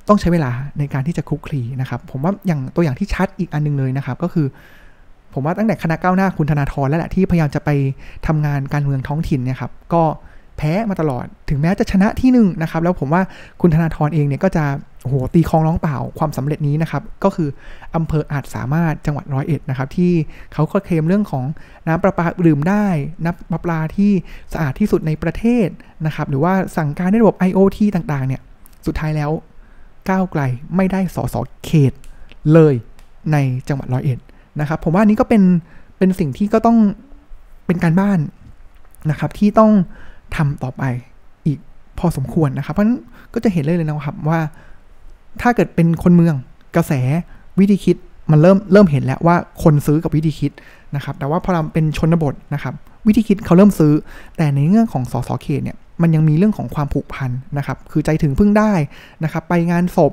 ต้องใช้เวลาในการที่จะคุกคลีนะครับผมว่าอย่างตัวอย่างที่ชัดอีกอันนึงเลยนะครับก็คือผมว่าตั้งแต่คณะก้าวหน้าคุณธนาธรแล้วแหละที่พยายามจะไปทำงานการเมืองท้องถิ่นเนี่ยครับก็ แพ้มาตลอด ถึงแม้จะชนะที่หนึ่งนะครับ แล้วผมว่าคุณธนาธรเองเนี่ยก็จะโหตีคลองร้องเปล่าความสำเร็จนี้นะครับ ก็คืออำเภออาจสามารถจังหวัดร้อยเอ็ดนะครับ ที่เขาก็เคลมเรื่องของน้ำประปาดื่มได้ น้ำประปาที่สะอาดที่สุดในประเทศนะครับ หรือว่าสั่งการในระบบ IoT ต่างๆ เนี่ย สุดท้ายแล้วก้าวไกลไม่ได้สสเขตเลยในจังหวัดร้อยเอ็ดนะครับ ผมว่านี้ก็เป็นเป็นสิ่งที่ก็ต้องเป็นการบ้านนะครับที่ต้อง ทำต่อไปอีกพอสมควรนะครับ เพราะนั้นก็จะเห็นเลยเลยนะครับว่า ถ้าเกิดเป็นคนเมืองกระแสวิธีคิดมันเริ่มเริ่มเห็นแล้วว่าคนซื้อกับวิธีคิดนะครับ แต่ว่าพอเราเป็นชนบทนะครับ วิธีคิดเขาเริ่มซื้อ แต่ในเรื่องของสสเขตเนี่ยมันยังมีเรื่องของความผูกพันนะครับ คือใจถึงพึ่งได้นะครับ ไปงานศพ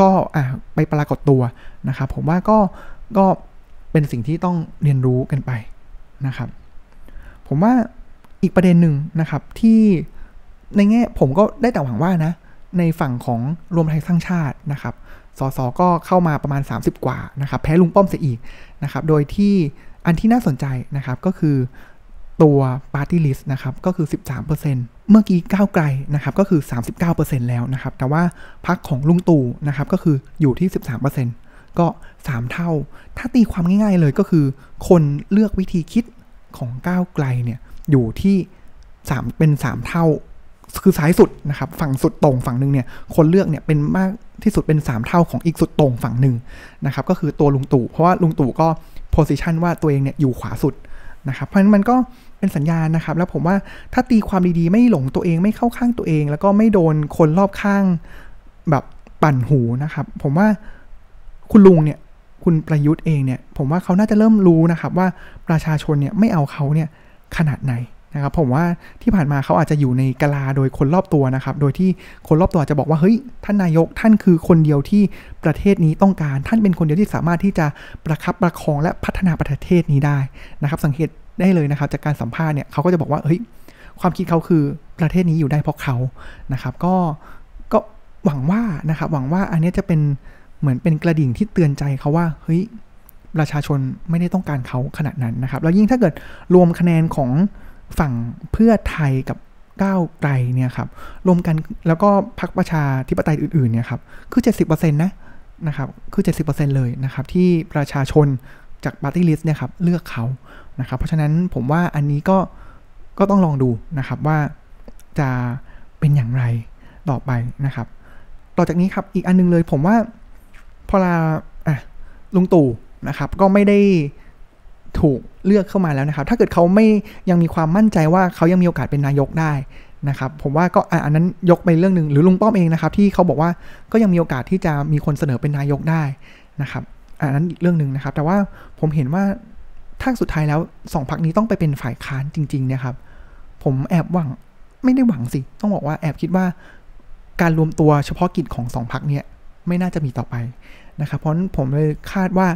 ก็อ่าไปปรากฏตัวนะครับ ผมว่าก็ก็เป็นสิ่งที่ต้องเรียนรู้กันไปนะครับ ผมว่า อีกประเด็นหนึ่งนะครับที่ในแง่ผมก็ได้แต่หวังว่านะ ในฝั่งของรวมไทยสร้างชาตินะครับสสก็เข้ามาประมาณ 30 กว่านะครับแพ้ลุงป้อมเสียอีกนะครับโดยที่อันที่น่าสนใจนะครับก็คือตัว Party List นะครับก็คือ 13%เมื่อกี้ก้าวไกลนะครับก็คือ 39%แล้วนะครับ แต่ว่าพักของลุงตู่นะครับก็คืออยู่ที่ 13%ก็ 3 เท่า ถ้าตีความง่ายๆเลยก็คือ คนเลือกวิธีคิดของก้าวไกลเนี่ย อยู่ที่ 3 เป็น 3 เท่า คือซ้ายสุดนะครับ ฝั่งสุดตรงฝั่งหนึ่งเนี่ย คนเลือกเนี่ยเป็นมากที่สุดเป็น 3 เท่าของอีกสุดตรงฝั่งหนึ่งนะครับ ก็คือตัวลุงตู่ เพราะว่าลุงตู่ก็โพสิชันว่าตัวเองเนี่ยอยู่ขวาสุดนะครับ เพราะฉะนั้นมันก็เป็นสัญญาณนะครับ แล้วผมว่าถ้าตีความดีๆ ไม่หลงตัวเองไม่เข้าข้างตัวเอง แล้วก็ไม่โดนคนรอบข้างแบบปั่นหูนะครับ ผมว่าคุณลุงเนี่ยคุณประยุทธ์เองเนี่ยผมว่าเขาน่าจะเริ่มรู้นะครับว่าประชาชนเนี่ยไม่เอาเขาเนี่ย ขนาดไหนนะครับผมว่าที่ผ่านมาเขาอาจจะอยู่ในกลาโดยคนรอบตัวนะครับ โดยที่คนรอบตัวจะบอกว่าเฮ้ยท่านนายกท่านคือคนเดียวที่ประเทศนี้ต้องการ ท่านเป็นคนเดียวที่สามารถที่จะประคับประคองและพัฒนาประเทศนี้ได้นะครับ สังเกตได้เลยนะครับ จากการสัมภาษณ์เนี่ยเขาก็จะบอกว่าเฮ้ยความคิดเขาคือประเทศนี้อยู่ได้เพราะเขานะครับ ก็ก็หวังว่านะครับหวังว่าอันนี้จะเป็นเหมือนเป็นกระดิ่งที่เตือนใจเขาว่าเฮ้ย ประชาชนไม่ได้ต้องการเขาขนาดนั้นนะครับ แล้วยิ่งถ้าเกิดรวมคะแนนของฝั่งเพื่อไทยกับก้าวไกลเนี่ยครับรวมกันแล้วก็พรรคประชาธิปไตยอื่นๆเนี่ยครับคือ 70%นะนะครับคือ 70%เลยนะครับที่ประชาชนจาก party list เนี่ยครับเลือกเขานะครับเพราะฉะนั้นผมว่าอันนี้ก็ก็ต้องลองดูนะครับว่าจะเป็นอย่างไรต่อไปนะครับ ต่อจากนี้ครับอีกอันนึงเลยผมว่าพอลาอะลุงตู่ นะครับ ก็ไม่ได้ถูกเลือกเข้ามาแล้วนะครับ ถ้าเกิดเขาไม่ยังมีความมั่นใจว่าเขายังมีโอกาสเป็นนายกได้นะครับ ผมว่าก็อันนั้นยกไปเรื่องหนึ่งหรือลุงป้อมเองนะครับ ที่เขาบอกว่าก็ยังมีโอกาสที่จะมีคนเสนอเป็นนายกได้นะครับ อันนั้นเรื่องหนึ่งนะครับ แต่ว่าผมเห็นว่าถ้าสุดท้ายแล้วสองพักนี้ต้องไปเป็นฝ่ายค้านจริงๆเนี่ยครับ ผมแอบหวังไม่ได้หวังสิ ต้องบอกว่าแอบคิดว่าการรวมตัวเฉพาะกิจของสองพักเนี่ยไม่น่าจะมีต่อไปนะครับ เพราะผมเลยคาดว่า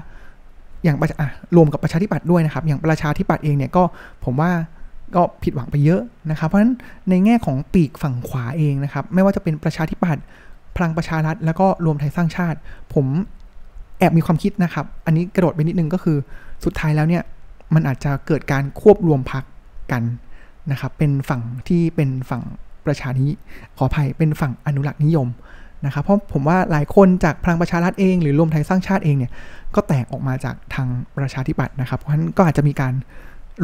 อย่างอะรวมกับประชาธิปัตย์ด้วยนะครับ อย่างประชาธิปัตย์เองเนี่ยก็ผมว่าก็ผิดหวังไปเยอะนะครับ เพราะฉะนั้นในแง่ของปีกฝั่งขวาเองนะครับ ไม่ว่าจะเป็นประชาธิปัตย์พลังประชารัฐแล้วก็รวมไทยสร้างชาติ ผมแอบมีความคิดนะครับ อันนี้กระโดดไปนิดนึงก็คือสุดท้ายแล้วเนี่ยมันอาจจะเกิดการควบรวมพักกันนะครับ เป็นฝั่งที่เป็นฝั่งประชานิขออภัยเป็นฝั่งอนุรักษ์นิยม นะครับเพราะผมว่าหลายคนจากพลังประชารัฐเอง หรือรวมไทยสร้างชาติเองเนี่ยก็แตกออกมาจากทางประชาธิปัตย์นะครับ เพราะฉะนั้นก็อาจจะมีการ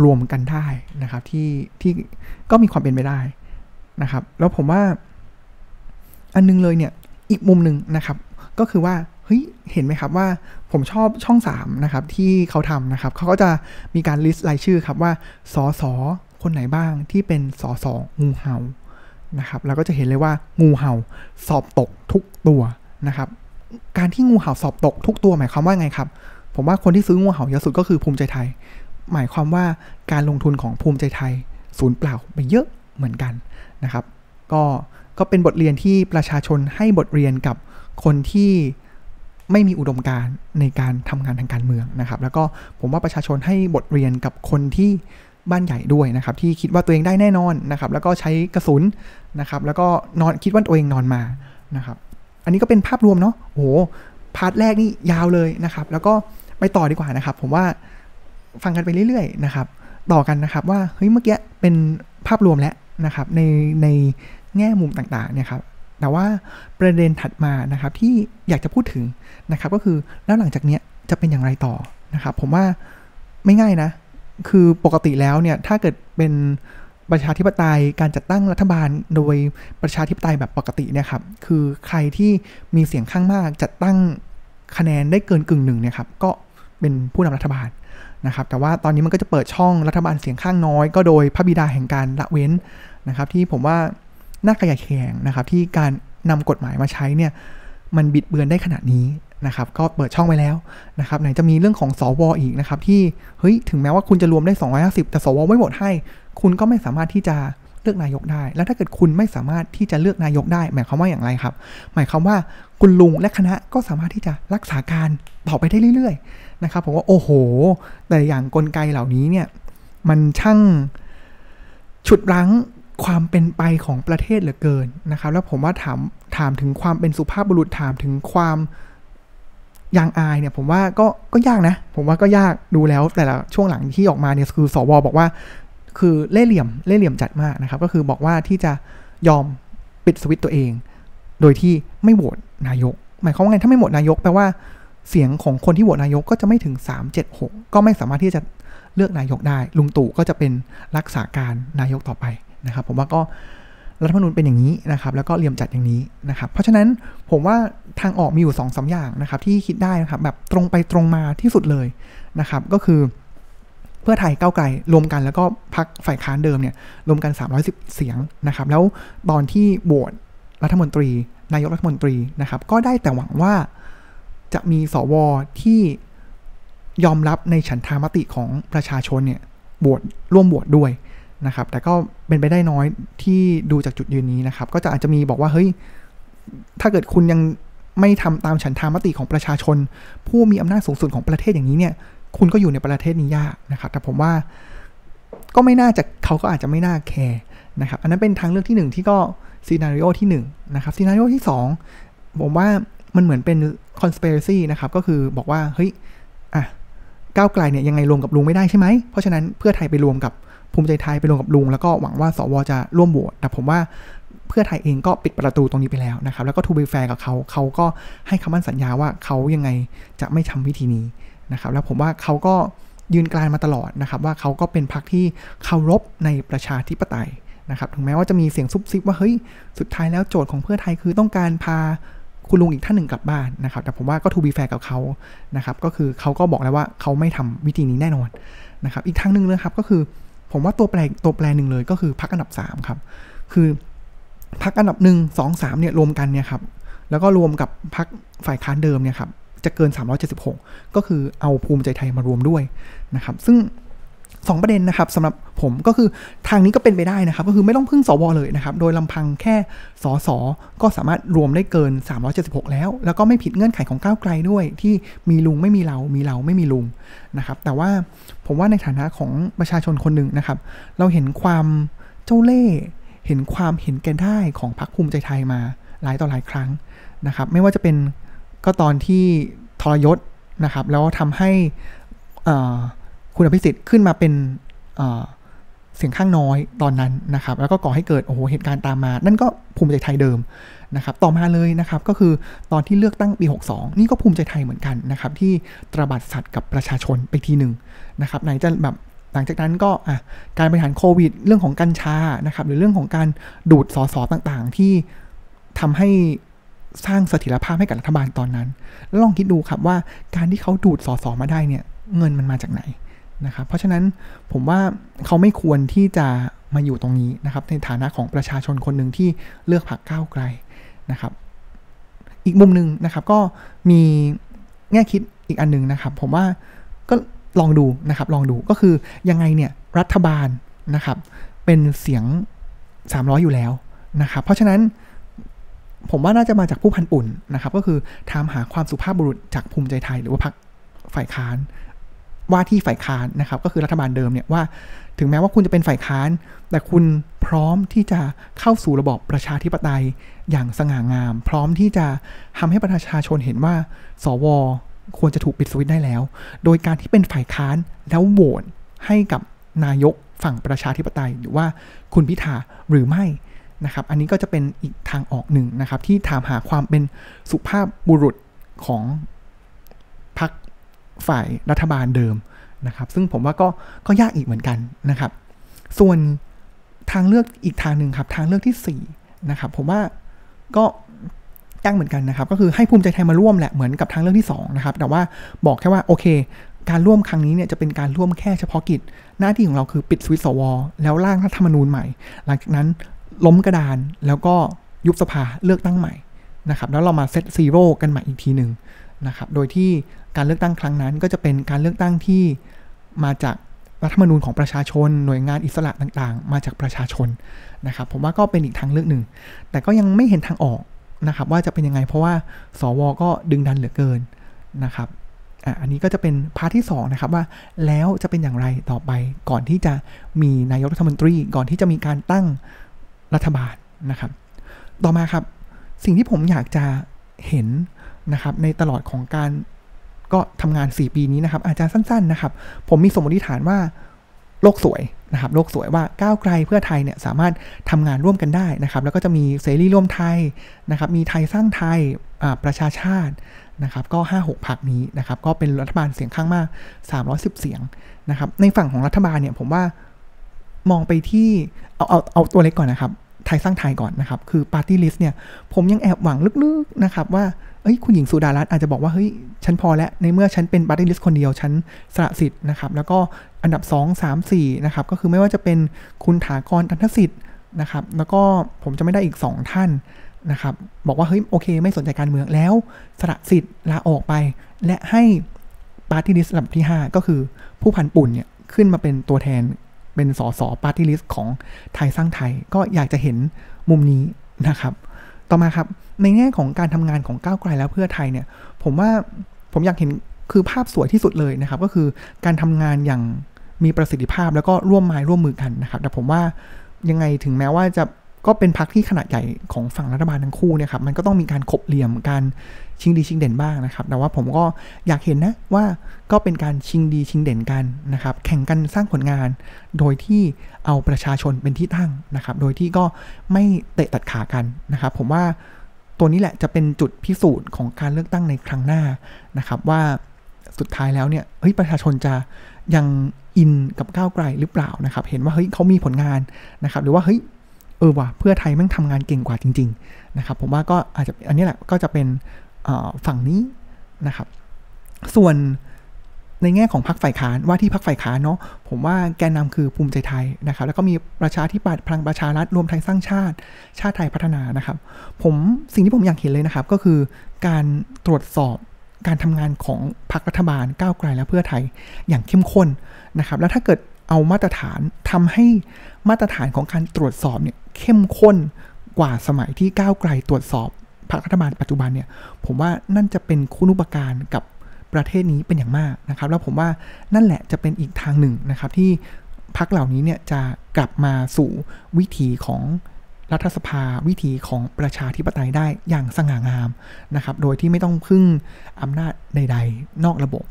รวมกันได้นะครับที่ที่ก็มีความเป็นไปได้นะครับ แล้วผมว่าอันนึงเลยเนี่ยอีกมุมหนึ่งนะครับ ก็คือว่าเฮ้ยเห็นไหมครับว่าผมชอบช่อง3นะครับที่เขาทำนะครับเขาก็จะมีการลิสต์รายชื่อครับว่าสอสอคนไหนบ้างที่เป็นสอสองูเห่า นะครับแล้วก็จะเห็นเลยว่างูเห่าสอบตกทุกตัวนะครับ การที่งูเห่าสอบตกทุกตัวหมายความว่าไงครับ ผมว่าคนที่ซื้องูเห่าเยอะสุดก็คือภูมิใจไทย หมายความว่าการลงทุนของภูมิใจไทยสูญเปล่าไปเยอะเหมือนกันนะครับ ก็ก็เป็นบทเรียนที่ประชาชนให้บทเรียนกับคนที่ไม่มีอุดมการณ์ในการทำงานทางการเมืองนะครับ แล้วก็ผมว่าประชาชนให้บทเรียนกับคนที่ บ้านใหญ่ด้วยนะครับ ที่คิดว่าตัวเองได้แน่นอนนะครับ แล้วก็ใช้กระสุนนะครับ แล้วก็นอนคิดว่าตัวเองนอนมานะครับ อันนี้ก็เป็นภาพรวมเนาะโอ้โหพาร์ทแรกนี่ยาวเลยนะครับ แล้วก็ไปต่อดีกว่านะครับ ผมว่าฟังกันไปเรื่อยๆนะครับ ต่อกันนะครับว่าเฮ้ยเมื่อกี้เป็นภาพรวมแล้วนะครับ ในในแง่มุมต่างๆเนี่ยครับแต่ว่าประเด็นถัดมานะครับที่อยากจะพูดถึงนะครับ ก็คือแล้วหลังจากนี้จะเป็นอย่างไรต่อนะครับ ผมว่าไม่ง่ายนะ คือปกติแล้วเนี่ยถ้าเกิดเป็นประชาธิปไตยการจัดตั้งรัฐบาลโดยประชาธิปไตยแบบปกติเนี่ยครับคือใครที่มีเสียงข้างมากจัดตั้งคะแนนได้เกินกึ่งหนึ่งเนี่ยครับก็เป็นผู้นำรัฐบาลนะครับแต่ว่าตอนนี้มันก็จะเปิดช่องรัฐบาลเสียงข้างน้อย ก็โดยพระบิดาแห่งการละเว้นนะครับ ที่ผมว่าน่าขยายแข่งนะครับที่การนำกฎหมายมาใช้เนี่ยมันบิดเบือนได้ขนาดนี้ นะครับก็เปิดช่องไว้แล้วนะครับไหนจะมีเรื่องของสวออีกนะครับที่เฮ้ยถึงแม้ว่าคุณจะรวมได้ 250 แต่สวไม่หมดให้ คุณก็ไม่สามารถที่จะเลือกนายกได้ แล้วถ้าเกิดคุณไม่สามารถที่จะเลือกนายกได้ หมายความว่าอย่างไรครับ หมายความว่าคุณลุงและคณะก็สามารถที่จะรักษาการต่อไปได้เรื่อยๆนะครับผมว่าโอ้โห แต่อย่างกลไกเหล่านี้เนี่ยมันช่างฉุดรั้งความเป็นไปของประเทศเหลือเกินนะครับ แล้วผมว่าถามถามถึงความเป็นสุภาพบุรุษถามถึงความ ยางอายเนี่ยผมว่าก็ก็ยากนะ ผมว่าก็ยากดูแล้วแต่ละช่วงหลังที่ออกมาเนี่ยคือสวบอกว่า คือเล่เหลี่ยมเล่เหลี่ยมจัดมากนะครับ ก็คือบอกว่าที่จะยอมปิดสวิตตัวเอง โดยที่ไม่โหวตนายก หมายความว่าไงถ้าไม่โหวตนายกแปลว่าเสียงของคนที่โหวตนายกก็จะไม่ถึง 3 7 6 ก็ไม่สามารถที่จะเลือกนายกได้ ลุงตู่ก็จะเป็นรักษาการนายกต่อไปนะครับ ผมว่าก็ รัฐธรรมนูญเป็นอย่างนี้นะครับแล้วก็เรียมจัดอย่างนี้นะครับ เพราะฉะนั้นผมว่าทางออกมีอยู่2อสอย่างนะครับที่คิดได้นะครับแบบตรงไปตรงมาที่สุดเลยนะครับก็คือเพื่อไทยก้าวไกลรวมกันแล้วก็พักฝ่ายค้านเดิมเนี่ยรวมกัน 310 เสียงนะครับ แล้วตอนที่โหวตรัฐมนตรี นายกรัฐมนตรีนะครับ ก็ได้แต่หวังว่าจะมีสวที่ยอมรับในฉันทามติของประชาชนเนี่ยโหวตร่วมโหวตด้วย นะครับ แต่ก็เป็นไปได้น้อยที่ดูจากจุดยืนนี้นะครับ ก็จะอาจจะมีบอกว่าเฮ้ย ถ้าเกิดคุณยังไม่ทำตามฉันทามติของประชาชน ผู้มีอำนาจสูงสุดของประเทศอย่างนี้เนี่ย คุณก็อยู่ในประเทศนี้ยากนะครับ แต่ผมว่าก็ไม่น่าจะเขาก็อาจจะไม่น่าแคร์นะครับ อันนั้นเป็นทางเลือกที่ 1 ที่ก็ scenario ที่1นะครับ scenario ที่ 2 ผมว่ามันเหมือนเป็น conspiracy นะครับ ก็คือบอกว่า เฮ้ย อะ ก้าวไกลเนี่ยยังไงรวมกับลุงไม่ได้ใช่ไหม เพราะฉะนั้นเพื่อไทยไปรวมกับ ภูมิใจไทยไปรวมกับลุง แล้วก็หวังว่าสวจะร่วมโหวตแต่ผมว่าเพื่อไทยเองก็ปิดประตูตรงนี้ไปแล้วนะครับ แล้วก็ to be fair กับเขาเขาก็ให้คำมั่นสัญญาว่าเขายังไงจะไม่ทำวิธีนี้นะครับ แล้วผมว่าเขาก็ยืนกรานมาตลอดนะครับ ว่าเขาก็เป็นพรรคที่เคารพในประชาธิปไตยนะครับ ถึงแม้ว่าจะมีเสียงซุบซิบว่าเฮ้ยสุดท้ายแล้วโจทย์ของเพื่อไทยคือต้องการพาคุณลุงอีกท่านหนึ่งกลับบ้านนะครับ แต่ผมว่าก็ to be fair กับเขานะครับ ก็คือเขาก็บอกแล้วว่าเขาไม่ทำวิธีนี้แน่นอนนะครับ อีกทางหนึ่งนะครับก็คือ ผมว่าตัวแปรตัวแปรหนึ่งเลยก็คือพรรคอันดับ 3 ครับ คือพรรคอันดับหนึ่งสองสามเนี่ยรวมกันเนี่ยครับแล้วก็รวมกับพรรคฝ่ายค้านเดิมเนี่ยครับจะเกิน 376 ก็คือเอาภูมิใจไทยมารวมด้วยนะครับ ซึ่ง สองประเด็นนะครับสำหรับผมก็คือทางนี้ก็เป็นไปได้นะครับ ก็คือไม่ต้องพึ่งสวเลยนะครับ โดยลำพังแค่สสก็สามารถรวมได้เกิน 376 แล้ว แล้วก็ไม่ผิดเงื่อนไขของก้าวไกลด้วย ที่มีลุงไม่มีเรา มีเราไม่มีลุงนะครับ แต่ว่าผมว่าในฐานะของประชาชนคนหนึ่งนะครับ เราเห็นความเจ้าเล่ห์เห็นความเห็นแก่ได้ของพรรคภูมิใจไทยมาหลายต่อหลายครั้งนะครับ ไม่ว่าจะเป็นก็ตอนที่ทรยศนะครับ แล้วทำให้ คุณอภิสิทธิ์ขึ้นมาเป็นเสียงข้างน้อยตอนนั้นนะครับ แล้วก็ก่อให้เกิดโอ้โหเหตุการณ์ตามมา นั่นก็ภูมิใจไทยเดิมนะครับ ต่อมาเลยนะครับก็คือตอนที่เลือกตั้งปี 62 นี่ก็ภูมิใจไทยเหมือนกันนะครับที่ตระบัดสัตว์กับประชาชนไปทีหนึ่งนะครับไหนจะแบบหลังจากนั้นก็การบริหารโควิด เรื่องของกัญชานะครับหรือเรื่องของการดูดสอสอต่างๆ ที่ทำให้สร้างเสถียรภาพให้กับรัฐบาลตอนนั้น แล้วลองคิดดูครับว่าการที่เขาดูดสอสอมาได้เนี่ยเงินมันมาจากไหน นะครับ เพราะฉะนั้นผมว่าเขาไม่ควรที่จะมาอยู่ตรงนี้นะครับ ในฐานะของประชาชนคนหนึ่งที่เลือกพรรคก้าวไกลนะครับ อีกมุมหนึ่งนะครับก็มีแง่คิดอีกอันหนึ่งนะครับ ผมว่าก็ลองดูนะครับ ลองดูก็คือยังไงเนี่ยรัฐบาลนะครับ เป็นเสียง 300 อยู่แล้วนะครับ เพราะฉะนั้นผมว่าน่าจะมาจากผู้พันปุ่นนะครับ ก็คือถามหาความสุภาพบุรุษจากภูมิใจไทยหรือว่าพรรคฝ่ายค้าน ว่าที่ฝ่ายค้านนะครับ ก็คือรัฐบาลเดิมเนี่ยว่า ถึงแม้ว่าคุณจะเป็นฝ่ายค้าน แต่คุณพร้อมที่จะเข้าสู่ระบอบประชาธิปไตยอย่างสง่างาม พร้อมที่จะทำให้ประชาชนเห็นว่า สว ควรจะถูกปิดสวิตได้แล้ว โดยการที่เป็นฝ่ายค้านแล้วโหวตให้กับนายกฝั่งประชาธิปไตย หรือว่าคุณพิธาหรือไม่นะครับ อันนี้ก็จะเป็นอีกทางออกหนึ่งนะครับ ที่ถามหาความเป็นสุภาพบุรุษของ ฝ่ายรัฐบาลเดิมนะครับ ซึ่งผมว่าก็ก็ยากอีกเหมือนกันนะครับ ส่วนทางเลือกอีกทางหนึ่งครับ ทางเลือกที่4นะครับ ผมว่าก็ยากเหมือนกันนะครับ ก็คือให้ภูมิใจไทยมาร่วมแหละเหมือนกับทางเลือกที่2นะครับ แต่ว่าบอกแค่ว่าโอเค การร่วมครั้งนี้เนี่ยจะเป็นการร่วมแค่เฉพาะกิจ หน้าที่ของเราคือปิดสวิตสวแล้วร่างรัฐธรรมนูญใหม่ หลังจากนั้นล้มกระดานแล้วก็ยุบสภาเลือกตั้งใหม่นะครับ แล้วเรามาเซตซีโร่กันใหม่อีกทีหนึ่งนะครับ โดยที่ การเลือกตั้งครั้งนั้น ก็จะเป็นการเลือกตั้งที่มาจากรัฐธรรมนูญของประชาชน หน่วยงานอิสระต่างๆ มาจากประชาชนนะครับ ผมว่าก็เป็นอีกทางเลือกหนึ่ง แต่ก็ยังไม่เห็นทางออกนะครับ ว่าจะเป็นยังไงเพราะว่า สวก็ดึงดันเหลือเกินนะครับอะอันนี้ก็จะเป็น part ที่2นะครับว่าแล้วจะเป็นอย่างไรต่อไปก่อนที่จะมีนายกรัฐมนตรี ก่อนที่จะมีการตั้งรัฐบาลนะครับ ต่อมาครับสิ่งที่ผมอยากจะเห็นนะครับในตลอดของการ ก็ทำงาน 4 ปีนี้นะครับอาจารย์สั้นๆนะครับ ผมมีสมมติฐานว่าโลกสวยนะครับโลกสวยว่าก้าวไกลเพื่อไทยเนี่ยสามารถทำงานร่วมกันได้นะครับแล้วก็จะมีเสรีรวมไทยนะครับมีไทยสร้างไทยประชาชาตินะครับก็ 5-6พรรคนี้นะครับก็เป็นรัฐบาลเสียงข้างมาก 310 เสียงนะครับในฝั่งของรัฐบาลเนี่ยผมว่ามองไปที่เอาเอาเอาตัวเล็กก่อนนะครับไทยสร้างไทยก่อนนะครับคือ party list เนี่ยผมยังแอบหวังลึกๆนะครับว่า เอ้ยคุณหญิงสุดารัตน์อาจจะบอกว่าเฮ้ยฉันพอแล้วในเมื่อฉันเป็น party list คนเดียวฉันสละสิทธิ์นะครับแล้วก็อันดับ 2 3 4นะครับก็คือไม่ว่าจะเป็นคุณฐากรตัณฑสิทธิ์นะครับแล้วก็ผมจำไม่ได้อีก 2 ท่านนะครับบอกว่าเฮ้ยโอเค ไม่สนใจการเมืองแล้วสละสิทธิ์ลาออกไป และให้ party list ลำดับที่ 5 ก็คือผู้พันปุ่นเนี่ยขึ้นมาเป็นตัวแทนเป็นสส party list ของไทยสร้างไทย ก็อยากจะเห็นมุมนี้นะครับ ต่อมาครับ ในแง่ของการทำงานของก้าวไกลแล้วเพื่อไทยเนี่ย ผมว่าผมอยากเห็นคือภาพสวยที่สุดเลยนะครับ ก็คือการทำงานอย่างมีประสิทธิภาพแล้วก็ร่วมไม้ร่วมมือกันนะครับ แต่ผมว่ายังไงถึงแม้ว่าจะก็เป็นพักที่ขนาดใหญ่ของฝั่งรัฐบาลทั้งคู่เนี่ยครับมันก็ต้องมีการขบเหลี่ยมการชิงดีชิงเด่นบ้างนะครับ แต่ว่าผมก็อยากเห็นนะว่าก็เป็นการชิงดีชิงเด่นกันนะครับ แข่งกันสร้างผลงาน โดยที่เอาประชาชนเป็นที่ตั้งนะครับ โดยที่ก็ไม่เตะตัดขากันนะครับ ผมว่า ตัวนี้แหละจะเป็นจุดพิสูจน์ของการเลือกตั้งในครั้งหน้านะครับว่าสุดท้ายแล้วเนี่ยเฮ้ยประชาชนจะยังอินกับก้าวไกลหรือเปล่านะครับ เห็นว่าเฮ้ยเขามีผลงานนะครับหรือว่าเฮ้ยเออว่ะเพื่อไทยแม่งทำงานเก่งกว่าจริง ๆ นะครับ ผมว่าก็อาจจะอันนี้แหละก็จะเป็นฝั่งนี้นะครับ ส่วน ในแง่ของพรรคฝ่ายค้านว่าที่พรรคฝ่ายค้านเนาะผมว่าแกนนำคือภูมิใจไทยนะครับ แล้วก็มีประชาธิปัตย์พลังประชารัฐรวมไทยสร้างชาติ ชาติไทยพัฒนานะครับ ผมสิ่งที่ผมอยากเห็นเลยนะครับ ก็คือการตรวจสอบการทำงานของพรรครัฐบาลก้าวไกลและเพื่อไทยอย่างเข้มข้นนะครับ แล้วถ้าเกิดเอามาตรฐานทำให้มาตรฐานของการตรวจสอบเนี่ยเข้มข้นกว่าสมัยที่ก้าวไกลตรวจสอบพรรครัฐบาลปัจจุบันเนี่ยผมว่านั่นจะเป็นคุณุปการกับ ประเทศนี้เป็นอย่างมากนะครับ แล้วผมว่านั่นแหละจะเป็นอีกทางหนึ่งนะครับที่พรรคเหล่านี้เนี่ยจะกลับมาสู่วิถีของรัฐสภาวิถีของประชาธิปไตยได้อย่างสง่างามนะครับ โดยที่ไม่ต้องพึ่งอำนาจใด ๆ นอกระบบ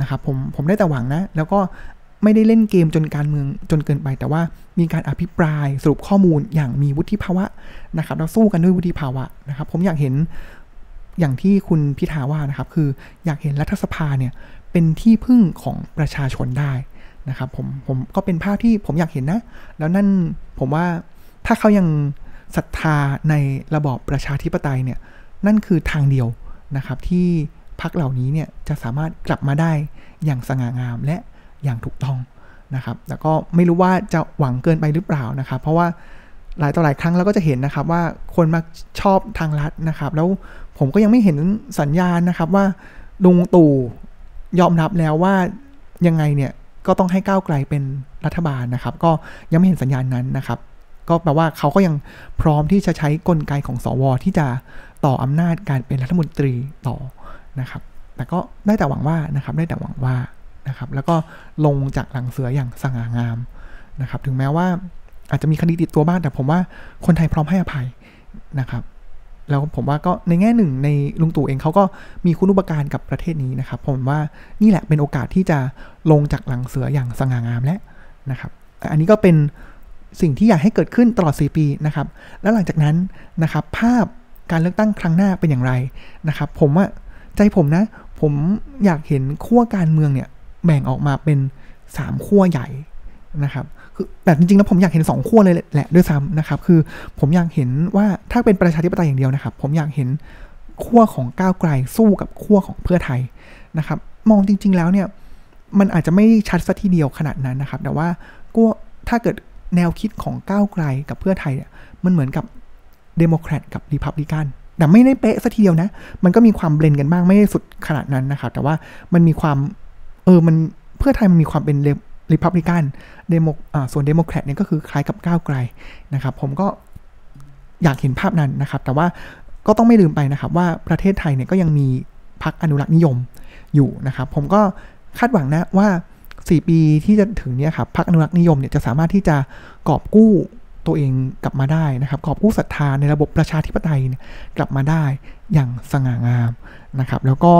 นะครับผมผมได้แต่หวังนะ แล้วก็ไม่ได้เล่นเกมจนการเมืองจนเกินไป แต่ว่ามีการอภิปรายสรุปข้อมูลอย่างมีวุฒิภาวะนะครับ เราสู้กันด้วยวุฒิภาวะนะครับ ผมอยากเห็น อย่างที่คุณพิธาว่านะครับ คืออยากเห็นรัฐสภาเนี่ยเป็นที่พึ่งของประชาชนได้นะครับผมผมก็เป็นภาพที่ผมอยากเห็นนะ แล้วนั่นผมว่าถ้าเขายังศรัทธาในระบอบประชาธิปไตยเนี่ยนั่นคือทางเดียวนะครับ ที่พรรคเหล่านี้เนี่ยจะสามารถกลับมาได้อย่างสง่างามและอย่างถูกต้องนะครับแล้วก็ไม่รู้ว่าจะหวังเกินไปหรือเปล่านะครับ เพราะว่าหลายต่อหลายครั้งเราก็จะเห็นนะครับว่าคนมาชอบทางรัฐนะครับ แล้ว ผมก็ยังไม่เห็นสัญญาณนะครับว่าลุงตู่ยอมรับแล้วว่ายังไงเนี่ยก็ต้องให้ก้าวไกลเป็นรัฐบาลนะครับ ก็ยังไม่เห็นสัญญาณนั้นนะครับ ก็แปลว่าเขาก็ยังพร้อมที่จะใช้กลไกของสวที่จะต่ออำนาจการเป็นรัฐมนตรีต่อนะครับ แต่ก็ได้แต่หวังว่านะครับได้แต่หวังว่านะครับ แล้วก็ลงจากหลังเสืออย่างสง่างามนะครับ ถึงแม้ว่าอาจจะมีคดีติดตัวบ้างแต่ผมว่าคนไทยพร้อมให้อภัยนะครับ แล้วผมว่าก็ในแง่หนึ่งในลุงตู่เองเขาก็มีคุณอุปการกับประเทศนี้นะครับ ผมว่านี่แหละเป็นโอกาสที่จะลงจากหลังเสืออย่างสง่างามแล้วนะครับ อันนี้ก็เป็นสิ่งที่อยากให้เกิดขึ้นตลอด 4 ปีนะครับ แล้วหลังจากนั้นนะครับภาพการเลือกตั้งครั้งหน้าเป็นอย่างไรนะครับ ผมอะใจผมนะ ผมอยากเห็นขั้วการเมืองเนี่ยแบ่งออกมาเป็น 3 ขั้วใหญ่นะครับ คือแต่จริงๆแล้วผมอยากเห็น2ขั้วเลยแหละด้วยซ้ำนะครับ คือผมอยากเห็นว่าถ้าเป็นประชาธิปไตยอย่างเดียวนะครับ ผมอยากเห็นขั้วของก้าวไกลสู้กับขั้วของเพื่อไทยนะครับ มองจริง ๆแล้วเนี่ยมันอาจจะไม่ชัดสัทีเดียวขนาดนั้นนะครับ แต่ว่าก็ถ้าเกิดแนวคิดของก้าวไกลกับเพื่อไทยเนี่ยมันเหมือนกับเดโมแครตกับรีพับลิกันแต่ไม่ได้เป๊ะซะทีเดียวนะ มันก็มีความ blend กันบ้างไม่ได้สุดขนาดนั้นนะครับ แต่ว่ามันมีความ เออ มันเพื่อไทยมันมีความเป็น รีพับลิกันเดโมส่วนเดโมแครตเนี่ยก็คือคล้ายกับก้าวไกลนะครับ ผมก็อยากเห็นภาพนั้นนะครับ แต่ว่าก็ต้องไม่ลืมไปนะครับ ว่าประเทศไทยเนี่ยก็ยังมีพรรคอนุรักษ์นิยมอยู่นะครับ ผมก็คาดหวังนะว่า 4 ปีที่จะถึงเนี่ยครับพรรคอนุรักษ์นิยมเนี่ยจะสามารถที่จะกอบกู้ตัวเองกลับมาได้นะครับ กอบกู้ศรัทธาในระบบประชาธิปไตยกลับมาได้อย่างสง่างามนะครับ แล้วก็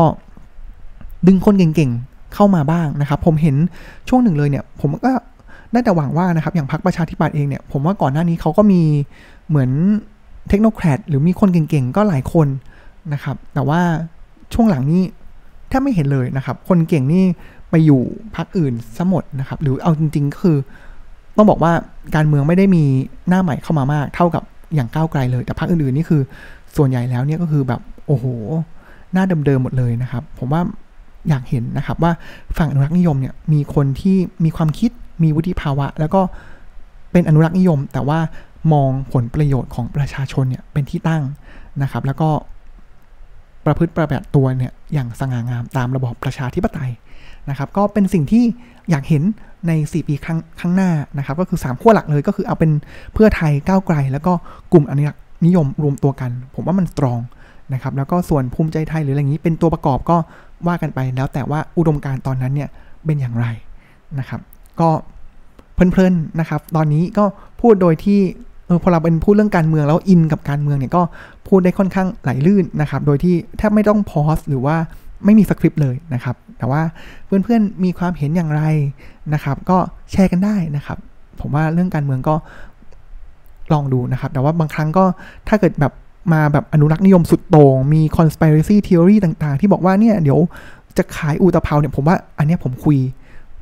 ดึงคนเก่ง เข้ามาบ้างนะครับ ผมเห็นช่วงหนึ่งเลยเนี่ยผมก็ได้แต่หวังว่านะครับอย่างพรรคประชาธิปัตย์เองเนี่ยผมว่าก่อนหน้านี้เขาก็มีเหมือนเทคโนแครดหรือมีคนเก่งๆ ก็หลายคนนะครับ แต่ว่าช่วงหลังนี้แทบไม่เห็นเลยนะครับ คนเก่งนี่ไปอยู่พรรคอื่นซะหมดนะครับ หรือเอาจริงๆก็คือ ต้องบอกว่าการเมืองไม่ได้มีหน้าใหม่เข้ามามาก เท่ากับอย่างก้าวไกลเลย แต่พรรคอื่นๆนี่คือ ส่วนใหญ่แล้วเนี่ยก็คือแบบโอ้โห หน้าเดิมๆหมดเลยนะครับ ผมว่า อยากเห็นนะครับว่าฝั่งอนุรักษ์นิยมเนี่ยมีคนที่มีความคิดมีวุฒิภาวะ แล้วก็เป็นอนุรักษ์นิยม แต่ว่ามองผลประโยชน์ของประชาชนเนี่ยเป็นที่ตั้งนะครับ แล้วก็ประพฤติประแบบตัวเนี่ยอย่างสง่างามตามระบอบประชาธิปไตยนะครับ ก็เป็นสิ่งที่อยากเห็นใน 4 ปีข้างหน้านะครับ ก็คือ 3 ขั้วหลักเลยก็คือเอาเป็นเพื่อไทยก้าวไกล แล้วก็กลุ่มอนุรักษ์นิยมรวมตัวกัน ผมว่ามันสตรองนะครับ แล้วก็ส่วนภูมิใจไทยหรืออะไรอย่างนี้เป็นตัวประกอบก็ ว่ากันไปแล้วแต่ว่าอุดมการตอนนั้นเนี่ยเป็นอย่างไรนะครับ ก็เพลินๆนะครับ ตอนนี้ก็พูดโดยที่เออพอเราเป็นพูดเรื่องการเมืองแล้วอินกับการเมืองเนี่ยก็พูดได้ค่อนข้างไหลลื่นนะครับ โดยที่แทบไม่ต้องพอสหรือว่าไม่มีสคริปต์เลยนะครับ แต่ว่าเพื่อนๆมีความเห็นอย่างไรนะครับ ก็แชร์กันได้นะครับ ผมว่าเรื่องการเมืองก็ลองดูนะครับ แต่ว่าบางครั้งก็ถ้าเกิดแบบ มาแบบอนุรักษ์นิยมสุดโต่งมี conspiracy theory ต่างๆ ที่บอกว่าเนี่ยเดี๋ยวจะขายอูตะเภาเนี่ยผมว่าอันนี้ผมคุย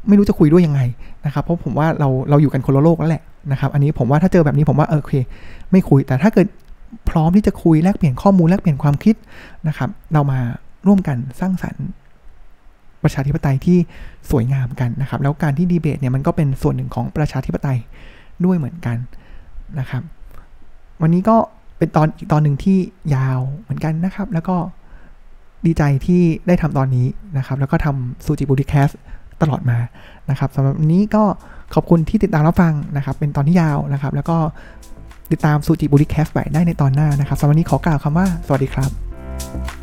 ไม่รู้จะคุยด้วยยังไงนะครับเพราะผมว่าเราเราอยู่กันคนละโลกแล้วแหละนะครับอันนี้ผมว่าถ้าเจอแบบนี้ผมว่าเออโอเค ไม่คุยแต่ถ้าเกิดพร้อมที่จะคุยแลกเปลี่ยนข้อมูลแลกเปลี่ยนความคิดนะครับ เรามาร่วมกันสร้างสรรค์ประชาธิปไตยที่สวยงามกันนะครับ แล้วการที่ดีเบตเนี่ยมันก็เป็นส่วนหนึ่งของประชาธิปไตยด้วยเหมือนกันนะครับ วันนี้ก็ เป็นตอนอีกตอนหนึ่งที่ยาวเหมือนกันนะครับ แล้วก็ดีใจที่ได้ทำตอนนี้นะครับ แล้วก็ทำซูจิบูติแคสตลอดมานะครับสำหรับวันนี้ก็ขอบคุณที่ติดตามรับฟังนะครับ เป็นตอนที่ยาวนะครับ แล้วก็ติดตามซูจิบูติแคสไปได้ในตอนหน้านะครับสำหรับวันนี้ขอกล่าวคำว่าสวัสดีครับ